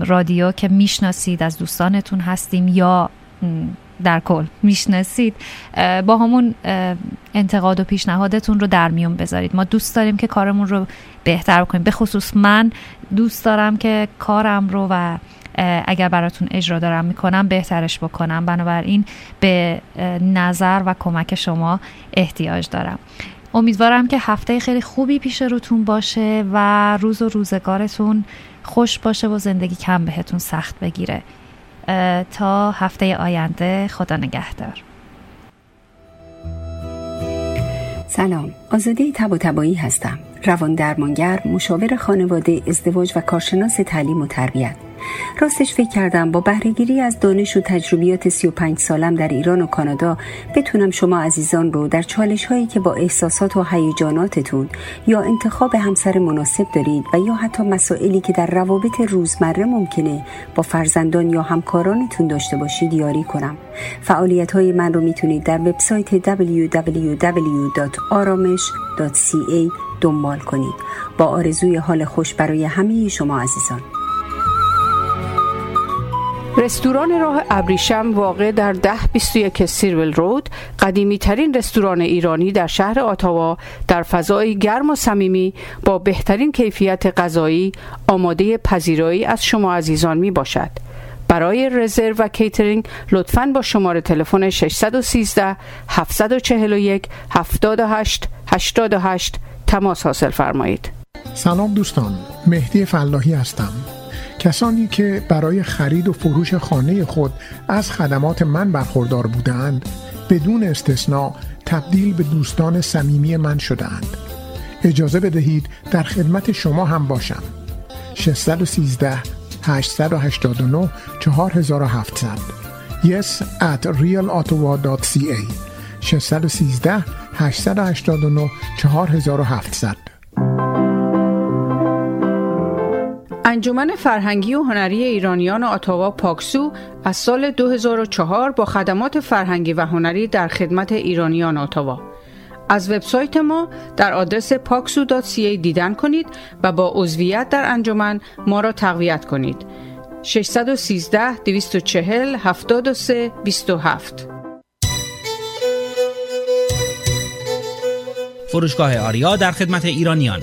رادیو که می‌شناسید از دوستانتون هستیم یا در کل می‌شناسید با همون انتقاد و پیشنهادتون رو در میون بذارید. ما دوست داریم که کارمون رو بهتر کنیم. به خصوص من دوست دارم که کارم رو و اگر براتون اجرا دارم می‌کنم بهترش بکنم. بنابراین به نظر و کمک شما احتیاج دارم. امیدوارم که هفته خیلی خوبی پیش روتون باشه و روز و روزگارتون خوش باشه و زندگی کم بهتون سخت بگیره. تا هفته آینده خدا نگهدار. سلام. آزاده تب و تبایی هستم. روان درمانگر، مشاور خانواده، ازدواج و کارشناس تعلیم و تربیت. راستش فکر کردم با بهرهگیری از دانش و تجربیات 35 سالم در ایران و کانادا بتونم شما عزیزان رو در چالش هایی که با احساسات و هیجاناتتون یا انتخاب همسر مناسب دارید و یا حتی مسائلی که در روابط روزمره ممکنه با فرزندان یا همکارانتون داشته باشید یاری کنم. فعالیت های من رو می‌تونید در وبسایت www.aramesh.ca دنبال کنید با آرزوی حال خوش برای همه شما عزیزان رستوران راه ابریشم واقع در ده 21 سیرول رود قدیمی ترین رستوران ایرانی در شهر آتاوا در فضای گرم و صمیمی با بهترین کیفیت غذایی آماده پذیرایی از شما عزیزان می باشد. برای رزرو و کیترینگ لطفاً با شماره تلفن 613 741 78 88 تماس حاصل فرمایید. سلام دوستان مهدی فلاحی هستم. کسانی که برای خرید و فروش خانه خود از خدمات من برخوردار بودند بدون استثنا تبدیل به دوستان صمیمی من شدهاند. اجازه بدهید در خدمت شما هم باشم. 613 889 4700 yes at realottawa.ca 613 889 4700 انجمن فرهنگی و هنری ایرانیان آتاوا پاکسو از سال 2004 با خدمات فرهنگی و هنری در خدمت ایرانیان آتاوا از وبسایت ما در آدرس paksu.ca دیدن کنید و با عضویت در انجمن ما را تقویت کنید. 613 240 73 27 فروشگاه آریا در خدمت ایرانیان.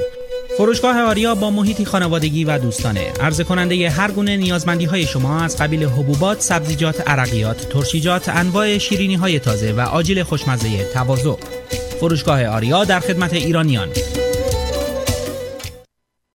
فروشگاه آریا با محیطی خانوادگی و دوستانه. عرضه کننده هر گونه نیازمندی های شما از قبیل حبوبات، سبزیجات، عرقیات، ترشیجات، انواع شیرینی های تازه و آجیل خوشمزه تواضع. فروشگاه آریا در خدمت ایرانیان.